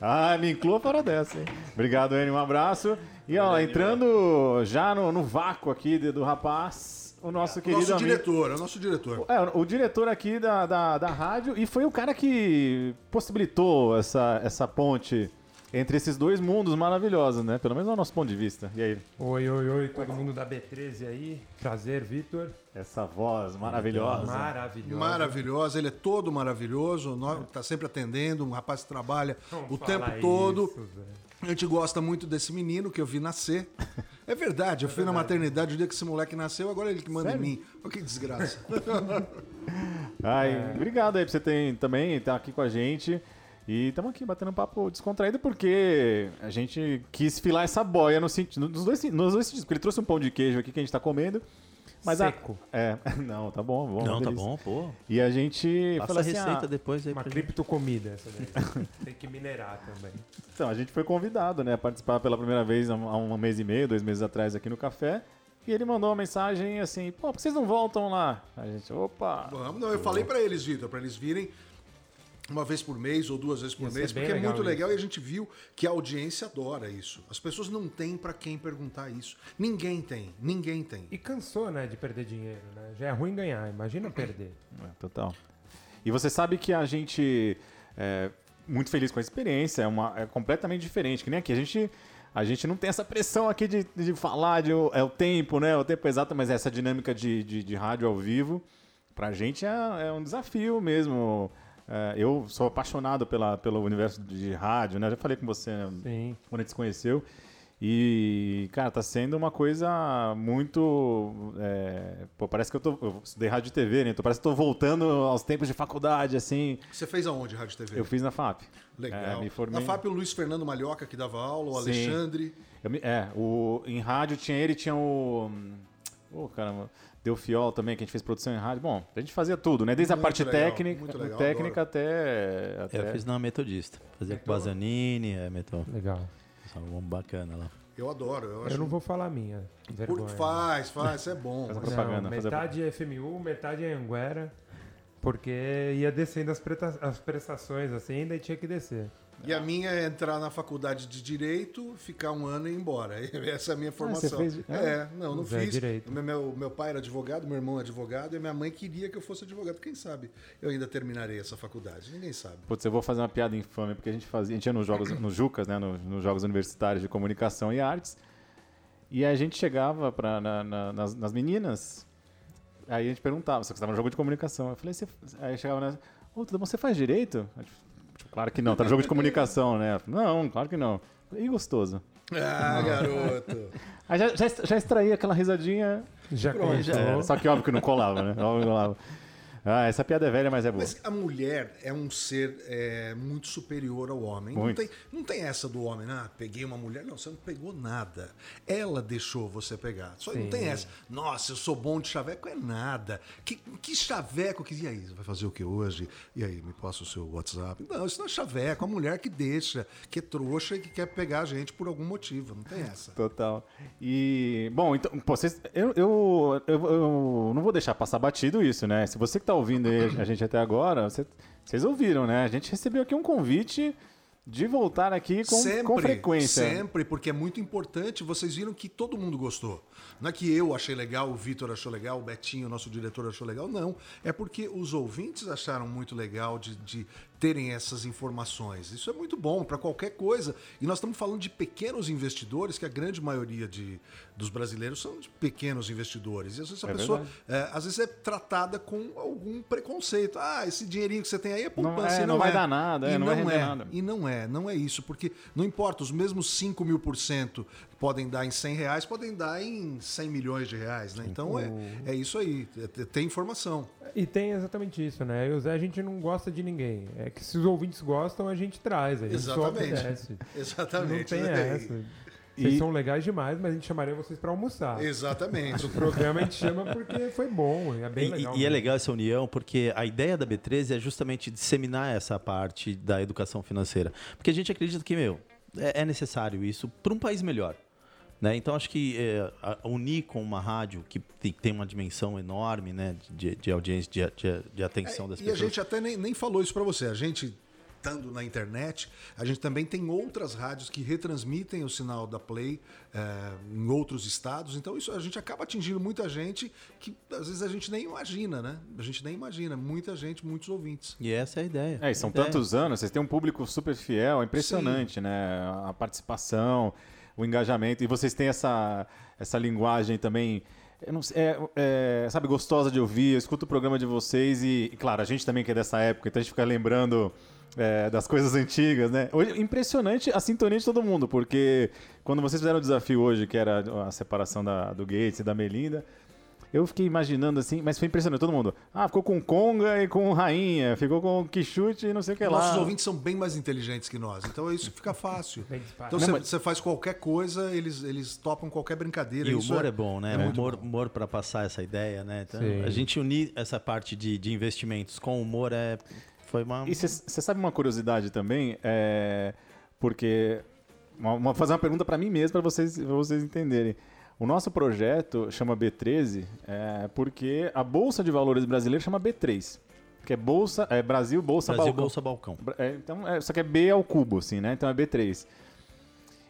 Ah, me inclua fora dessa, hein? Obrigado, Enio. Um abraço. E ó, entrando já no, no vácuo aqui do rapaz, o nosso querido Nosso amigo. diretor, é o nosso diretor. É, o diretor aqui da, da, da rádio e foi o cara que possibilitou essa, essa ponte entre esses dois mundos maravilhosos, né? Pelo menos no nosso ponto de vista. E aí, Oi, oi, oi, todo mundo da B13 aí. Prazer, Vitor. essa voz maravilhosa. Maravilhoso. Maravilhosa, ele é todo maravilhoso, nó- tá sempre atendendo, um rapaz que trabalha o tempo todo. isso. A gente gosta muito desse menino que eu vi nascer. É verdade, eu fui na maternidade o dia que esse moleque nasceu, agora ele que manda em mim. Olha que desgraça. Ai, Obrigado aí por você ter, também estar aqui com a gente. E estamos aqui batendo um papo descontraído porque a gente quis filar essa boia no sentido, nos dois, nos dois sentidos. Porque ele trouxe um pão de queijo aqui que a gente está comendo. Mas a- Seco. é, não, tá bom, bom. Não, tá delícia. bom, pô. E a gente Passa falou a assim, receita ah, depois aí Uma criptocomida essa daí. Tem que minerar também. Então, a gente foi convidado, né, a participar pela primeira vez há um, há um mês e meio, dois meses atrás aqui no café. E ele mandou uma mensagem assim, pô, por que vocês não voltam lá? A gente, opa. Vamos, não, eu falei pra eles, Vitor, pra eles virem uma vez por mês ou duas vezes por Ia ser mês, porque é muito legal isso. e a gente viu que a audiência adora isso. As pessoas não têm pra quem perguntar isso. Ninguém tem, ninguém tem. E cansou, né, de perder dinheiro, né? Já é ruim ganhar, imagina perder. É, total. E você sabe que a gente é muito feliz com a experiência, é, uma, é completamente diferente, que nem aqui. A gente, a gente não tem essa pressão aqui de, de falar, de, é o tempo, né? O tempo exato, mas essa dinâmica de, de, de rádio ao vivo, pra gente é, é um desafio mesmo. É, eu sou apaixonado pela, pelo universo de rádio, né? Já falei com você né? Sim. quando a gente se conheceu. E, cara, tá sendo uma coisa muito. é, pô, parece que eu tô. Eu estudei rádio e TV, né? Então parece que tô voltando aos tempos de faculdade, assim. Você fez aonde, Rádio TV? Eu fiz na FAP. Legal. É, me formei. Na FAP, o Luiz Fernando Malhoca, que dava aula, o Sim. Alexandre. Eu é, o, em rádio tinha ele, tinha o. Ô, caramba. Deu Fiol também, que a gente fez produção em rádio. Bom, a gente fazia tudo, né? Desde a Muito parte legal, técnica, legal, técnica até. até... É, Eu fiz na Metodista. Fazia com Bazanini, é, metal. Legal. Um bacana lá. Eu adoro. Eu, acho... Eu não vou falar a minha. Vergonha. Faz, faz, isso é bom. Faz propaganda. Não, metade é FMU, metade é Anguera. Porque ia descendo as, preta- as prestações assim, daí tinha que descer. E a minha é entrar na faculdade de Direito, ficar um ano e ir embora. Essa é a minha formação. fez- É, não, não Zé fiz. Direito. Meu, meu, meu pai era advogado, meu irmão é advogado, e minha mãe queria que eu fosse advogado. Quem sabe eu ainda terminarei essa faculdade? Ninguém sabe. Putz, eu vou fazer uma piada infame, porque a gente fazia, a gente ia nos jogos, nos Jucas, né, no- nos Jogos Universitários de Comunicação e Artes, e a gente chegava pra, na- na- nas, nas meninas, aí a gente perguntava, só que estava no jogo de comunicação, eu falei, você, aí chegava nas, ô, tudo bom, você faz direito? Claro que não, tá no jogo de comunicação, né? Não, claro que não. E gostoso. Ah, garoto. Aí já, já, est- já extraía aquela risadinha, Já Pronto, já só que óbvio que não colava, né? Óbvio que não colava. Ah, essa piada é velha, mas é boa. Mas a mulher é um ser é, muito superior ao homem. Não Muito. tem, não tem essa do homem, ah, peguei uma mulher. Não, você não pegou nada. Ela deixou você pegar. Só não Sim. tem essa. Nossa, eu sou bom de chaveco. É nada. Que, que chaveco que. E aí, você vai fazer o que hoje? E aí, me passa o seu WhatsApp. Não, isso não é chaveco. A mulher que deixa, que é trouxa e que quer pegar a gente por algum motivo. Não tem essa. Total. E, bom, então, pô, vocês, eu, eu, eu, eu não vou deixar passar batido isso, né? Se você que tá ouvindo a gente até agora, você- vocês ouviram, né? A gente recebeu aqui um convite de voltar aqui com, com frequência. Sempre, porque é muito importante. Vocês viram que todo mundo gostou. Não é que eu achei legal, o Vitor achou legal, o Betinho, nosso diretor, achou legal. Não. É porque os ouvintes acharam muito legal de, de terem essas informações. Isso é muito bom para qualquer coisa. E nós estamos falando de pequenos investidores, que a grande maioria de, dos brasileiros são de pequenos investidores. E às vezes a É pessoa, é, às vezes é tratada com algum preconceito. Ah, esse dinheirinho que você tem aí é Não- poupança. é, e não vai dar nada, é, E não vai render é. nada. E não é, não é isso, porque não importa, os mesmos 5 mil por cento podem dar em 100 reais, podem dar em 100 milhões de reais, né? Então é, é isso aí, é- é- tem informação. E tem exatamente isso, né? Eu e o Zé, a gente não gosta de ninguém. É que se os ouvintes gostam, a gente traz. A gente Exatamente. obedece. Não Exatamente. tem né? essa. Vocês E- são legais demais, mas a gente chamaria vocês pra almoçar. Exatamente. O programa a gente chama porque foi bom, é bem E- legal. E, e é legal essa união, porque a ideia da B13 é justamente disseminar essa parte da educação financeira. Porque a gente acredita que, meu, é, é necessário isso para um país melhor. Né? Então, acho que é, unir com uma rádio que tem, uma dimensão enorme né, de, de audiência, de, de, de atenção das É, e pessoas. a gente até nem, nem falou isso pra você. A gente, estando na internet, a gente também tem outras rádios que retransmitem o sinal da Play é, em outros estados. Então isso a gente acaba atingindo muita gente que às vezes a gente nem imagina, né? A gente nem imagina. Muita gente, muitos ouvintes. E essa é a ideia. É, e são ideia. tantos anos, vocês têm um público super fiel, é impressionante, né? A participação, o engajamento. E vocês têm essa, essa linguagem também. sei, é, é, sabe, gostosa de ouvir. Eu escuto o programa de vocês e, e, claro, a gente também que é dessa época, então a gente fica lembrando é, das coisas antigas, né? Hoje, impressionante a sintonia de todo mundo, porque quando vocês fizeram o desafio hoje, que era a separação da, do Gates e da Melinda, Eu fiquei imaginando assim, mas foi impressionante. Todo mundo, ah, ficou com Conga e com Rainha, ficou com Quixute e não sei o que lá. Nossos ouvintes são bem mais inteligentes que nós, então isso fica fácil. Então você, mas- faz qualquer coisa, eles, eles topam qualquer brincadeira. E o humor é, bom, né? é o humor, bom. humor para passar essa ideia, né? Então, Sim. a gente unir essa parte de, de investimentos com humor é foi uma E você sabe uma curiosidade também? É, porque. Uma, uma- fazer uma pergunta para mim mesmo, para vocês, pra vocês entenderem. O nosso projeto chama B13 é, porque a Bolsa de Valores brasileira chama B3. Que é Bolsa, é Brasil Bolsa Brasil Balcão. Bolsa Balcão. É, então, é, só que é B ao cubo, assim, né? Então é B3.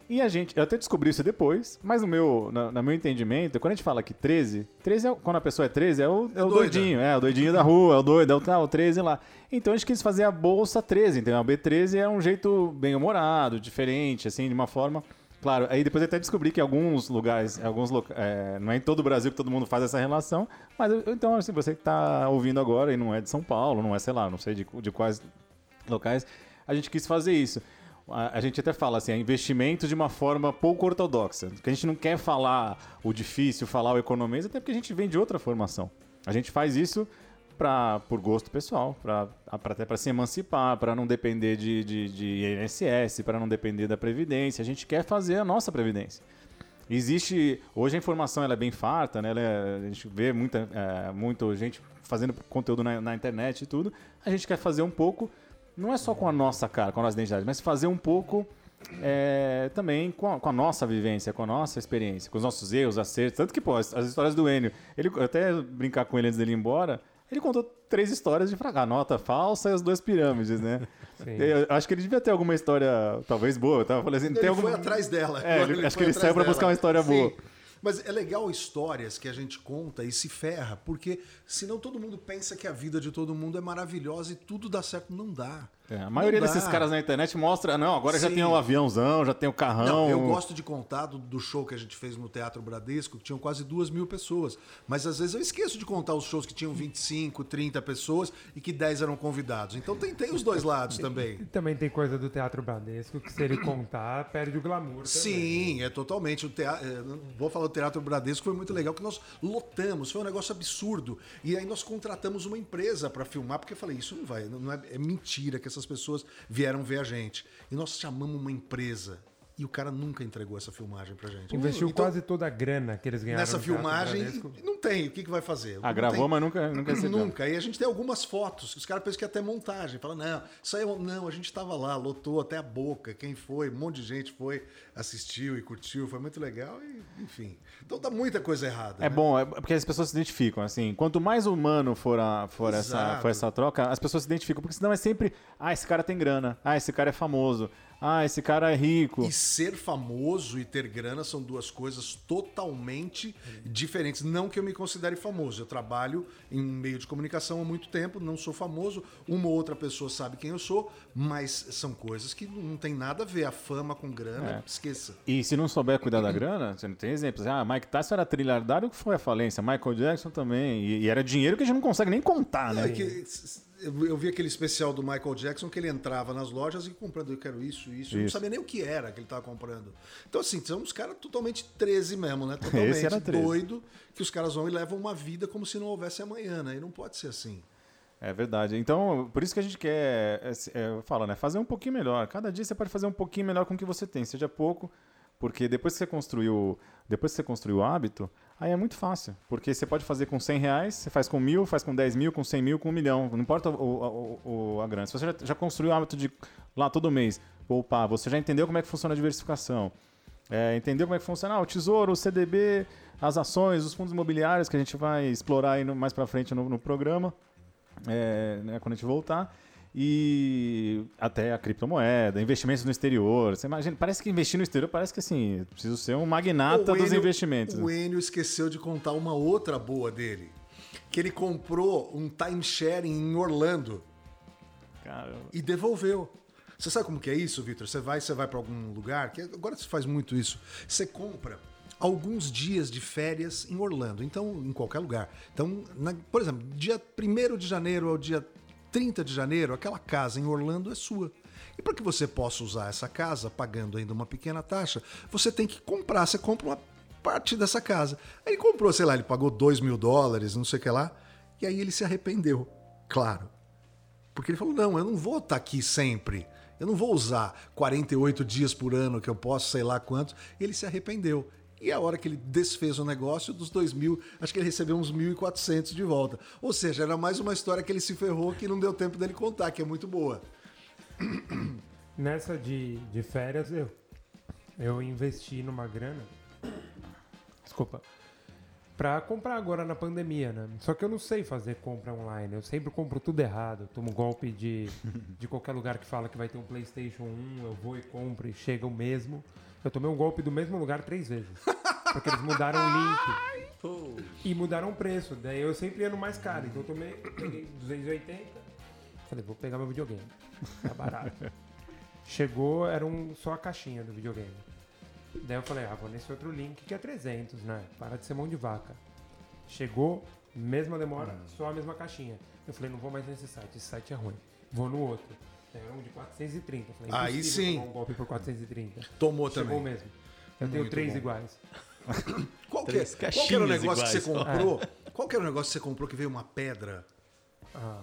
E a gente, eu até descobri isso depois, mas no meu, na- no meu entendimento, quando a gente fala que 13, 13 é, o- quando a pessoa é 13, é o, é o doida. doidinho, é o doidinho da rua, é o doido, é o, o 13 lá. Então a gente quis fazer a bolsa 13, entendeu? A B13 é um jeito bem humorado, diferente, assim, de uma forma. Claro, aí depois eu até descobri que alguns lugares, alguns loca- é, não é em todo o Brasil que todo mundo faz essa relação, mas eu- então, assim, você que tá ouvindo agora e não é de São Paulo, não é, sei lá, não sei de, de quais locais, a gente quis fazer isso. A, a gente até fala assim, é investimento de uma forma pouco ortodoxa. Porque a gente não quer falar o difícil, falar o economês, até porque a gente vem de outra formação. A gente faz isso pra, por gosto pessoal, pra, pra- até para se emancipar, para não depender de, de, de INSS, para não depender da Previdência. A gente quer fazer a nossa Previdência. Existe. Hoje a informação ela é bem farta, né? É- a gente vê muita, é, muita gente fazendo conteúdo na, na internet e tudo. A gente quer fazer um pouco, não é só com a nossa cara, com a nossa identidade, mas fazer um pouco é, também com a, com a nossa vivência, com a nossa experiência, com os nossos erros, acertos. Tanto que, pô, as, as histórias do Enio, ele, até brincar com ele antes dele ir embora, ele contou três histórias de fracasso. A nota falsa e as duas pirâmides, né? Sim. Eu acho que ele devia ter alguma história, talvez boa. Eu tava falando assim, Ele tem alguma... foi atrás dela. É, Agora ele- acho que ele saiu pra dela. buscar uma história boa. Mas é legal histórias que a gente conta e se ferra, porque senão todo mundo pensa que a vida de todo mundo é maravilhosa e tudo dá certo. Não dá. É, a maioria desses caras na internet mostra, não, agora já Sim. tem o aviãozão, já tem o carrão. Não, eu gosto de contar do, do show que a gente fez no Teatro Bradesco, que tinham quase duas mil pessoas. Mas às vezes eu esqueço de contar os shows que tinham 25, 30 pessoas e que 10 eram convidados. Então tem, tem os dois lados também. E também tem coisa do Teatro Bradesco que se ele contar, perde o glamour. também. Sim, é totalmente. O teatro, vou falar do Teatro Bradesco, foi muito legal, que nós lotamos, foi um negócio absurdo. E aí nós contratamos uma empresa para filmar, porque eu falei, isso não vai, não é, é mentira que essas pessoas vieram ver a gente. E nós chamamos uma empresa. E o cara nunca entregou essa filmagem pra gente. Investiu Então, quase toda a grana que eles ganharam nessa filmagem. E Não tem, o que, que vai fazer? Ah, gravou, tem. mas nunca, nunca. Nunca. E a gente tem algumas fotos os caras pensam que é até montagem. Fala, não, isso aí é, não, a gente estava lá, lotou até a boca. Quem foi? Um monte de gente foi, assistiu e curtiu, foi muito legal e, enfim. Então tá muita coisa errada. É né? bom, é porque as pessoas se identificam, assim. Quanto mais humano for, a, for, essa, for essa troca, as pessoas se identificam. Porque senão é sempre, ah, esse cara tem grana. Ah, esse cara é famoso. Ah, esse cara é rico. E ser famoso e ter grana são duas coisas totalmente diferentes. Não que eu me considere famoso. Eu trabalho em um meio de comunicação há muito tempo, não sou famoso. Uma ou outra pessoa sabe quem eu sou, mas são coisas que não tem nada a ver. A fama com grana, É. esqueça. E se não souber cuidar da grana, você não tem exemplos. Ah, Mike Tyson era trilhardário que foi a falência. Michael Jackson também. E, e era dinheiro que a gente não consegue nem contar, né? É que, eu eu vi aquele especial do Michael Jackson que ele entrava nas lojas e comprando, eu quero isso, isso. Eu não Isso. sabia nem o que era que ele estava comprando. Então, assim, são uns caras totalmente 13 mesmo, né? Totalmente Esse era 13. doido, que os caras vão e levam uma vida como se não houvesse amanhã, né? E não pode ser assim. É verdade. Então, por isso que a gente quer, é, é, eu falo, né? Fazer um pouquinho melhor. Cada dia você pode fazer um pouquinho melhor com o que você tem, seja pouco, porque depois que você construiu, depois que você construiu o hábito, aí é muito fácil. Porque você pode fazer com 100 reais, você faz com mil, faz com 10 mil, com 100 mil, com um milhão. Não importa o, o- o- a grana. Se você já, já construiu o hábito de lá todo mês poupar, você já entendeu como é que funciona a diversificação. É, entendeu como é que funciona ah, o tesouro, o CDB, as ações, os fundos imobiliários que a gente vai explorar aí no- mais para frente no, no programa é, né, quando a gente voltar. E até a criptomoeda, investimentos no exterior. Você imagina, parece que investir no exterior parece que assim, preciso ser um magnata O dos Enio- investimentos. O Enio esqueceu de contar uma outra boa dele. Que ele comprou um timeshare em Orlando Cara, e devolveu. Você sabe como que é isso, Vitor? Você vai, você vai para algum lugar, que agora se faz muito isso. Você compra alguns dias de férias em Orlando, então em qualquer lugar. Então, na- por exemplo, dia 1 de janeiro ao dia 30 de janeiro, aquela casa em Orlando é sua. E para que você possa usar essa casa, pagando ainda uma pequena taxa, você tem que comprar. Você compra uma parte dessa casa. Aí ele comprou, sei lá, ele pagou 2 mil dólares, não sei o que lá, e aí ele se arrependeu, claro. Porque ele falou: não, eu não vou estar aqui sempre. Eu não vou usar 48 dias por ano que eu posso, sei lá quantos. Ele se arrependeu. E a hora que ele desfez o negócio, dos 2 mil, acho que ele recebeu uns 1.400 de volta. Ou seja, era mais uma história que ele se ferrou que não deu tempo dele contar, que é muito boa. Nessa de, de férias, eu, eu investi numa grana. Desculpa. Pra comprar agora na pandemia, né? Só que eu não sei fazer compra online. Eu sempre compro tudo errado. Eu tomo golpe de, de qualquer lugar que fala que vai ter um PlayStation 1. Eu vou e compro e chega o mesmo. Eu tomei um golpe do mesmo lugar três vezes. Porque eles mudaram o link. E mudaram o preço. Daí eu sempre ia no mais caro. Então eu tomei peguei 280. Falei, vou pegar meu videogame. Tá barato. Chegou, era um, só a caixinha do videogame. Daí eu falei, ah, vou nesse outro link que é 300, né? Para de ser mão de vaca. Chegou, mesma demora, só a mesma caixinha. Eu falei, não vou mais nesse site, esse site é ruim. Vou no outro. Era um de 430. Eu falei, Aí sim. tomar um golpe por 430. Tomou Chegou também. mesmo. Eu tenho Muito três bom. iguais. Qual que, é, Três qual que era o negócio que você iguais. comprou? Qual que era o negócio que você comprou que veio uma pedra? Ah,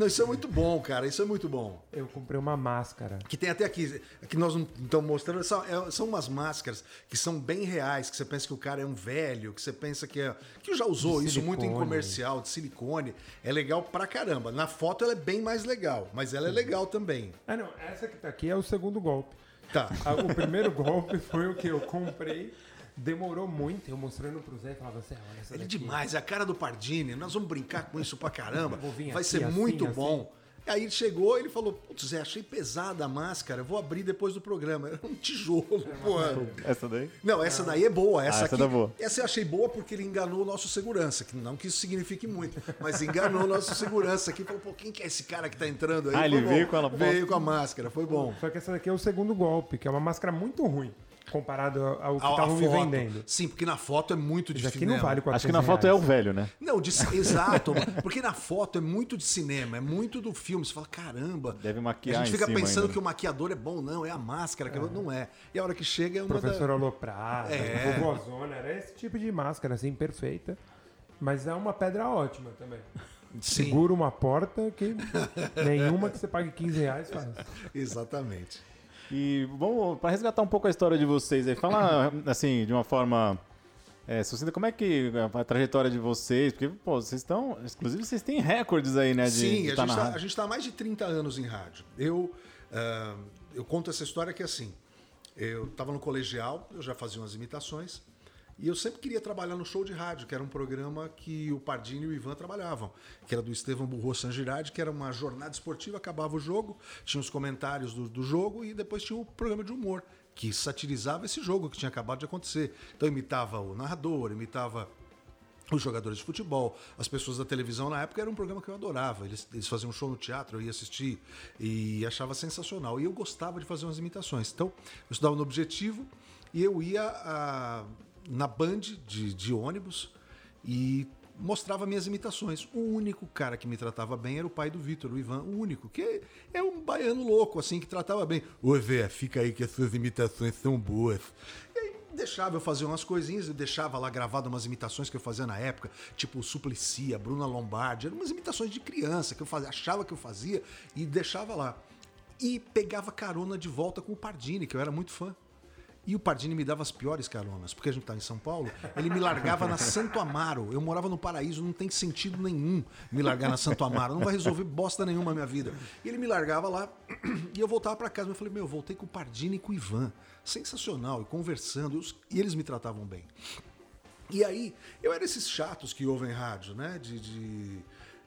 Não, isso é muito bom, cara. Isso é muito bom. eu comprei uma máscara. Que tem até aqui, que nós não estamos mostrando, são, é- são umas máscaras que são bem reais, que você pensa que o cara é um velho, que você pensa que é. Que já usou isso muito em comercial, de silicone. É legal pra caramba. Na foto ela é bem mais legal, mas ela é legal também. Ah, não, essa que tá aqui é o segundo golpe. Tá. Ah, O primeiro golpe foi o que eu comprei. Demorou muito, eu mostrando pro Zé e falava, Zé, olha essa Ele é daqui. demais, é a cara do Pardini. Nós vamos brincar com isso pra caramba. Vou vir Vai aqui, ser assim, muito assim. bom. Aí ele chegou e ele falou: Putz, Zé, achei pesada a máscara, vou abrir depois do programa. Era um tijolo, porra. Essa daí? Não, essa daí é boa. Essa Ah, essa aqui, tá boa. essa eu achei boa porque ele enganou o nosso segurança. Que não que isso signifique muito, mas enganou o nosso segurança aqui. Falou, pô, quem que é esse cara que tá entrando aí? Ah, ele veio com ela Veio com a máscara, foi bom. Só que essa daqui é o segundo golpe, que é uma máscara muito ruim, comparado ao que A- a estavam me vendendo. Sim, porque na foto é muito aqui não vale 400 Acho que na foto é o reais. velho, né? Não, de, exato. porque na foto é muito de cinema, é muito do filme. Você fala, caramba. Deve A maquiar gente em fica cima pensando ainda, que o maquiador é bom, não, é a máscara, que não é. E a hora que chega é uma Professor da... Aloprada, É. Era esse tipo de máscara, assim, perfeita. Mas é uma pedra ótima também. Sim, Segura uma porta que nenhuma que você pague 15 reais faz. exatamente. E vamos para resgatar um pouco a história de vocês aí. Fala assim, de uma forma é, sucinta, como é que a trajetória de vocês, porque pô, vocês estão, inclusive vocês têm recordes aí, né, de, Sim, de a tá gente, na tá, a gente tá há mais de 30 anos em rádio. Eu, ah, eu conto essa história que assim, eu estava no colegial, eu já fazia umas imitações, e eu sempre queria trabalhar no show de rádio, que era um programa que o Pardini e o Ivan trabalhavam, que era do Estevam Burro Sangirade, que era uma jornada esportiva, acabava o jogo, tinha os comentários do, do jogo e depois tinha o programa de humor, que satirizava esse jogo que tinha acabado de acontecer. Então imitava o narrador, imitava os jogadores de futebol, as pessoas da televisão na época era um programa que eu adorava. Eles, eles faziam um show no teatro, eu ia assistir e achava sensacional. E eu gostava de fazer umas imitações. Então, eu estudava no Objetivo e eu ia a- na Band de, de ônibus e mostrava minhas imitações. O único cara que me tratava bem era o pai do Vitor, o Ivan, o único, que é um baiano louco, assim, que tratava bem. Ô, Zé, fica aí que as suas imitações são boas. E aí deixava eu fazer umas coisinhas, eu deixava lá gravado umas imitações que eu fazia na época, tipo o Suplicy, a Bruna Lombardi, eram umas imitações de criança que eu fazia, achava que eu fazia e deixava lá. E pegava carona de volta com o Pardini, que eu era muito fã. E o Pardini me dava as piores caronas, porque a gente estava em São Paulo, ele me largava na Santo Amaro. Eu morava no paraíso, não tem sentido nenhum me largar na Santo Amaro, não vai resolver bosta nenhuma na minha vida. E ele me largava lá e eu voltava para casa. Eu falei, meu, eu voltei com o Pardini e com o Ivan. Sensacional, e conversando, e e eles me tratavam bem. E aí, eu era esses chatos que ouvem rádio, né? De. de,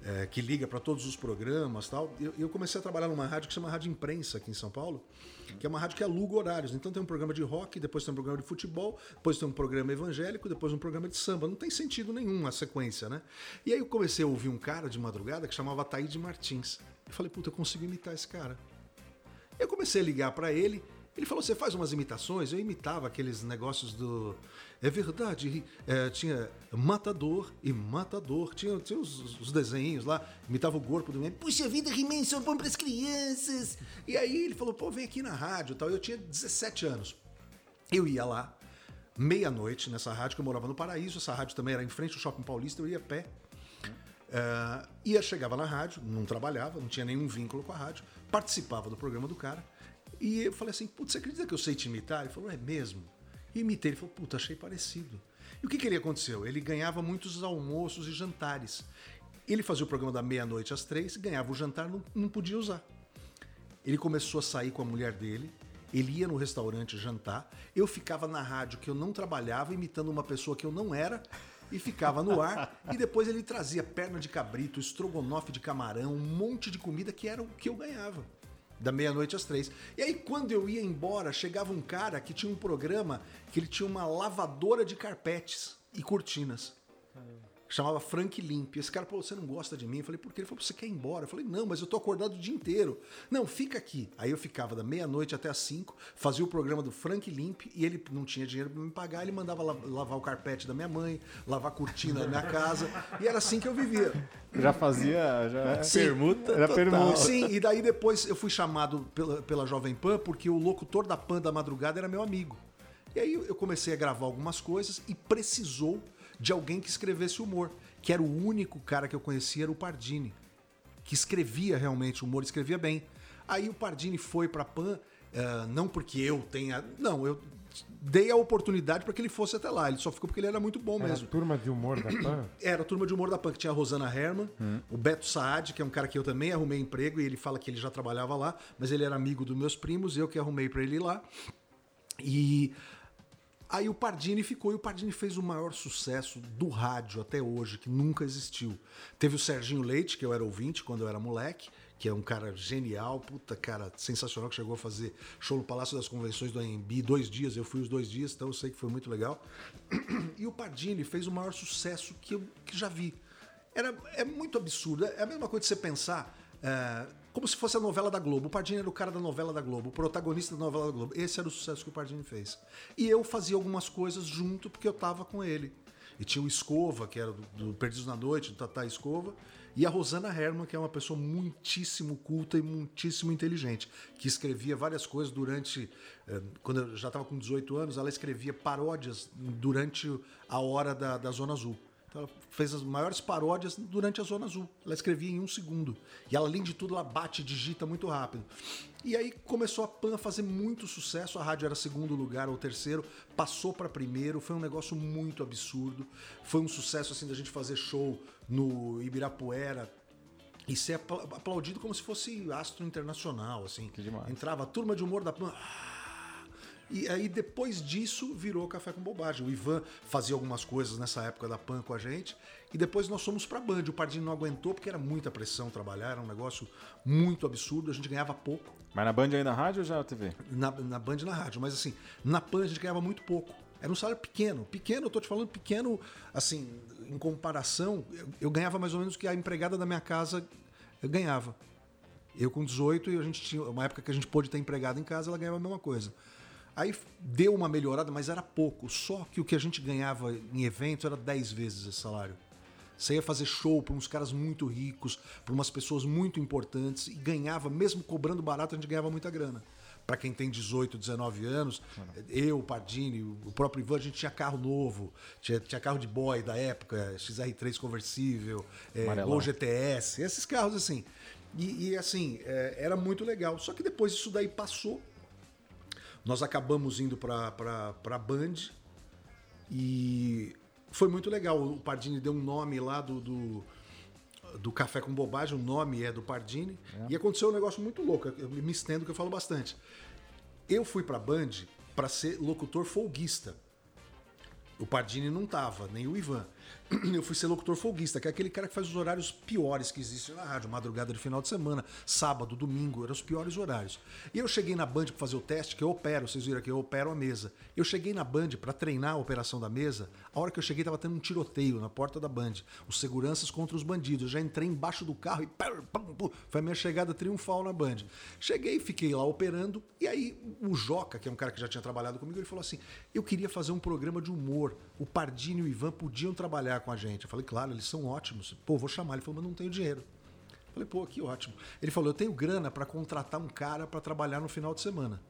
é, que liga para todos os programas tal. Eu, eu comecei a trabalhar numa rádio que chama Rádio Imprensa aqui em São Paulo, que é uma rádio que aluga horários. Então tem um programa de rock, depois tem um programa de futebol, depois tem um programa evangélico, depois um programa de samba. Não tem sentido nenhum a sequência, né? E aí eu comecei a ouvir um cara de madrugada que chamava Taíde Martins. Eu falei, puta, eu consigo imitar esse cara. Eu comecei a ligar para ele. Ele falou: Você faz umas imitações? Eu imitava aqueles negócios do. É verdade, é, tinha Matador e Matador. Tinha, tinha os, os desenhos lá, imitava o corpo do He-Man. Puxa vida, He-Man, só bom pras crianças. E aí ele falou: Pô, vem aqui na rádio tal. Eu tinha 17 anos. Eu ia lá, meia-noite nessa rádio, que eu morava no Paraíso. Essa rádio também era em frente ao Shopping Paulista, eu ia a pé. Uh, ia, chegava na rádio, não trabalhava, não tinha nenhum vínculo com a rádio, participava do programa do cara. E eu falei assim: Putz, você acredita que eu sei te imitar? Ele falou: É mesmo? E imitei. Ele falou: Puta, achei parecido. E o que, que ele aconteceu? Ele ganhava muitos almoços e jantares. Ele fazia o programa da meia-noite às três, ganhava o jantar, não, não podia usar. Ele começou a sair com a mulher dele, ele ia no restaurante jantar, eu ficava na rádio que eu não trabalhava, imitando uma pessoa que eu não era, e ficava no ar. e depois ele trazia perna de cabrito, estrogonofe de camarão, um monte de comida que era o que eu ganhava. Da meia-noite às três. E aí, quando eu ia embora, chegava um cara que tinha um programa que ele tinha uma lavadora de carpetes e cortinas chamava Frank Limp. Esse cara, pô, você não gosta de mim? Eu falei, por quê? Ele falou, você quer ir embora? Eu falei, não, mas eu tô acordado o dia inteiro. Não, fica aqui. Aí eu ficava da meia-noite até as cinco, fazia o programa do Frank Limp e ele não tinha dinheiro para me pagar, ele mandava lavar o carpete da minha mãe, lavar a cortina da minha casa. E era assim que eu vivia. Já fazia. Já... Sim, permuta? Era permuta. Sim, e daí depois eu fui chamado pela, pela Jovem Pan porque o locutor da Pan da madrugada era meu amigo. E aí eu comecei a gravar algumas coisas e precisou de alguém que escrevesse humor que era o único cara que eu conhecia, era o Pardini, que escrevia realmente humor, escrevia bem. Aí o Pardini foi pra Pan, uh, não porque eu tenha. Não, eu dei a oportunidade para que ele fosse até lá. Ele só ficou porque ele era muito bom Era mesmo. a turma de humor da PAN? Era a turma de humor da PAN, que tinha a Rosana Herman, o Beto Saad, que é um cara que eu também arrumei emprego, e ele fala que ele já trabalhava lá, mas ele era amigo dos meus primos, eu que arrumei para ele ir lá. E aí o Pardini ficou, e o Pardini fez o maior sucesso do rádio até hoje, que nunca existiu. Teve o Serginho Leite, que eu era ouvinte quando eu era moleque, que é um cara genial, puta cara, sensacional, que chegou a fazer show no Palácio das Convenções do AMB dois dias, eu fui os dois dias, então eu sei que foi muito legal. E o Pardini fez o maior sucesso que eu que já vi. Era, é muito absurdo, é a mesma coisa de você pensar, é, como se fosse a novela da Globo. O Pardini era o cara da novela da Globo, o protagonista da novela da Globo. Esse era o sucesso que o Pardini fez. E eu fazia algumas coisas junto porque eu tava com ele. E tinha o Escova, que era do, do Perdidos na Noite, do Tatá Escova, e a Rosana Herman, que é uma pessoa muitíssimo culta e muitíssimo inteligente, que escrevia várias coisas durante. eh, Quando eu já estava com 18 anos, ela escrevia paródias durante a hora da, da Zona Azul. Então ela fez as maiores paródias durante a Zona Azul. Ela escrevia em um segundo. E ela, além de tudo, ela bate e digita muito rápido. E aí começou a PAN a fazer muito sucesso. A rádio era segundo lugar ou terceiro, passou para primeiro. Foi um negócio muito absurdo. Foi um sucesso assim da gente fazer show no Ibirapuera e ser apla- aplaudido como se fosse astro internacional, assim. Que demais. Entrava a turma de humor da PAN. E aí, depois disso, virou Café com Bobagem. O Ivan fazia algumas coisas nessa época da PAN com a gente. E depois nós fomos pra Band. O Pardinho não aguentou porque era muita pressão trabalhar, era um negócio muito absurdo. A gente ganhava pouco Mas na Band aí na rádio ou já na TV? na, na Band e na rádio. Mas assim, na PAN a gente ganhava muito pouco. Era um salário pequeno. Pequeno, eu tô te falando pequeno, assim, em comparação, eu, eu ganhava mais ou menos o que a empregada da minha casa ganhava. Eu com 18 e a gente tinha uma época que a gente pôde ter empregado em casa, ela ganhava a mesma coisa. Aí deu uma melhorada, mas era pouco. Só que o que a gente ganhava em evento era 10 vezes esse salário. Você ia fazer show para uns caras muito ricos, para umas pessoas muito importantes e ganhava, mesmo cobrando barato, a gente ganhava muita grana. Para quem tem 18, 19 anos, eu, o Pardini, o próprio Ivan, a gente tinha carro novo, tinha, tinha carro de boy da época, XR3 conversível, é. Gol GTS, esses carros assim. E, e, assim, é, era muito legal. Só que depois isso daí passou. Nós acabamos indo para a Band e foi muito legal. O Pardini deu um nome lá do, do, do Café com Bobagem, o nome é do Pardini. E aconteceu um negócio muito louco. Eu me estendo que eu falo bastante. Eu fui para Band para ser locutor folguista. O Pardini não tava, nem o Ivan. Eu fui ser locutor folguista, que é aquele cara que faz os horários piores que existem na rádio. Madrugada de final de semana, sábado, domingo, eram os piores horários. E eu cheguei na Band para fazer o teste, que eu opero, vocês viram aqui, eu opero a mesa. Eu cheguei na Band para treinar a operação da mesa. A hora que eu cheguei, tava tendo um tiroteio na porta da Band. Os seguranças contra os bandidos. Eu já entrei embaixo do carro e. Foi a minha chegada triunfal na Band. Cheguei, fiquei lá operando. E aí, o Joca, que é um cara que já tinha trabalhado comigo, ele falou assim: eu queria fazer um programa de humor. O Pardini e o Ivan podiam trabalhar com a gente. Eu falei, claro, eles são ótimos. Pô, vou chamar. Ele falou, mas não tenho dinheiro. Eu falei, pô, que ótimo. Ele falou, eu tenho grana para contratar um cara para trabalhar no final de semana,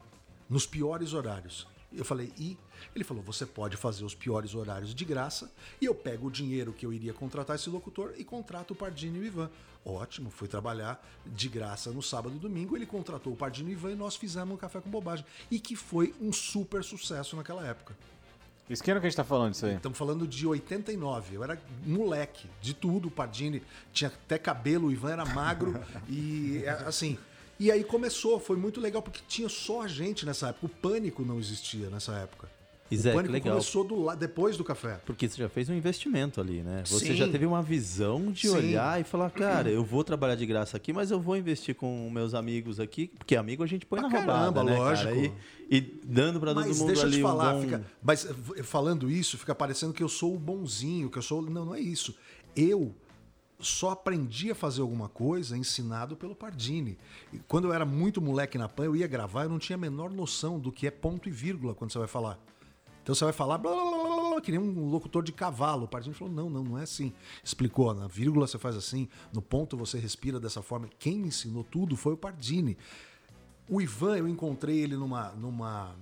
nos piores horários. Eu falei, e? Ele falou, você pode fazer os piores horários de graça e eu pego o dinheiro que eu iria contratar esse locutor e contrato o Pardini e o Ivan. Ótimo, fui trabalhar de graça no sábado e domingo, ele contratou o Pardini e o Ivan e nós fizemos um Café com Bobagem. E que foi um super sucesso naquela época. Isso que ano que a gente tá falando isso aí? Estamos falando de 89. Eu era moleque de tudo. O Pardini tinha até cabelo, o Ivan era magro. e é, assim. E aí começou, foi muito legal, porque tinha só a gente nessa época. O pânico não existia nessa época. E o pânico legal. começou do, depois do café. Porque você já fez um investimento ali, né? Você Sim. já teve uma visão de Sim. olhar e falar, cara, eu vou trabalhar de graça aqui, mas eu vou investir com meus amigos aqui, porque amigo a gente põe Pra na roubada, caramba, né, lógico. cara? E, e dando pra todo mundo deixa eu ali te falar, um bom... fica- mas eh, falando isso, fica parecendo que eu sou o bonzinho, que eu sou. Não, não é isso. Eu só aprendi a fazer alguma coisa ensinado pelo Pardini. E quando eu era muito moleque na PAN, eu ia gravar, eu não tinha a menor noção do que é ponto e vírgula quando você vai falar. Então você vai falar blá, blá, blá, blá, que nem um locutor de cavalo. O Pardini falou: não, não, não é assim. Explicou, na vírgula você faz assim, no ponto você respira dessa forma. Quem me ensinou tudo foi o Pardini. O Ivan, eu encontrei ele numa, numa,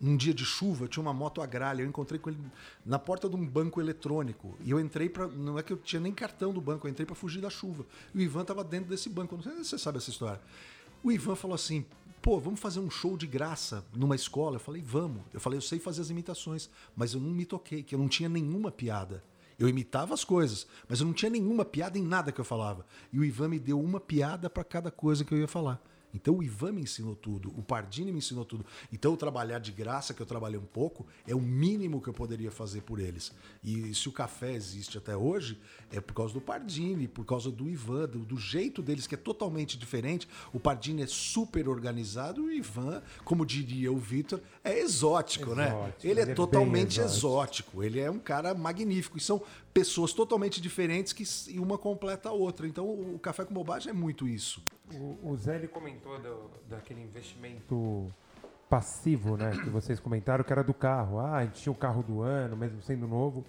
num dia de chuva, tinha uma moto agralha, eu encontrei com ele na porta de um banco eletrônico. E eu entrei para não é que eu tinha nem cartão do banco, eu entrei para fugir da chuva. E o Ivan estava dentro desse banco, não sei se você sabe essa história. O Ivan falou assim: "Pô, vamos fazer um show de graça numa escola?" Eu falei: "Vamos". Eu falei: "Eu sei fazer as imitações, mas eu não me toquei, que eu não tinha nenhuma piada". Eu imitava as coisas, mas eu não tinha nenhuma piada em nada que eu falava. E o Ivan me deu uma piada para cada coisa que eu ia falar. Então o Ivan me ensinou tudo, o Pardini me ensinou tudo. Então trabalhar de graça, que eu trabalhei um pouco, é o mínimo que eu poderia fazer por eles. E se o café existe até hoje, é por causa do Pardini, por causa do Ivan, do, do jeito deles que é totalmente diferente. O Pardini é super organizado e o Ivan, como diria o Vitor, é exótico, né? Exótico, Ele é ele é bem totalmente exótico. exótico. Ele é um cara magnífico. E são pessoas totalmente diferentes que e uma completa a outra. Então o Café com Bobagem é muito isso. O, o Zé ele comentou do- daquele investimento passivo, né? Que vocês comentaram que era do carro. Ah, a gente tinha o carro do ano, mesmo sendo novo.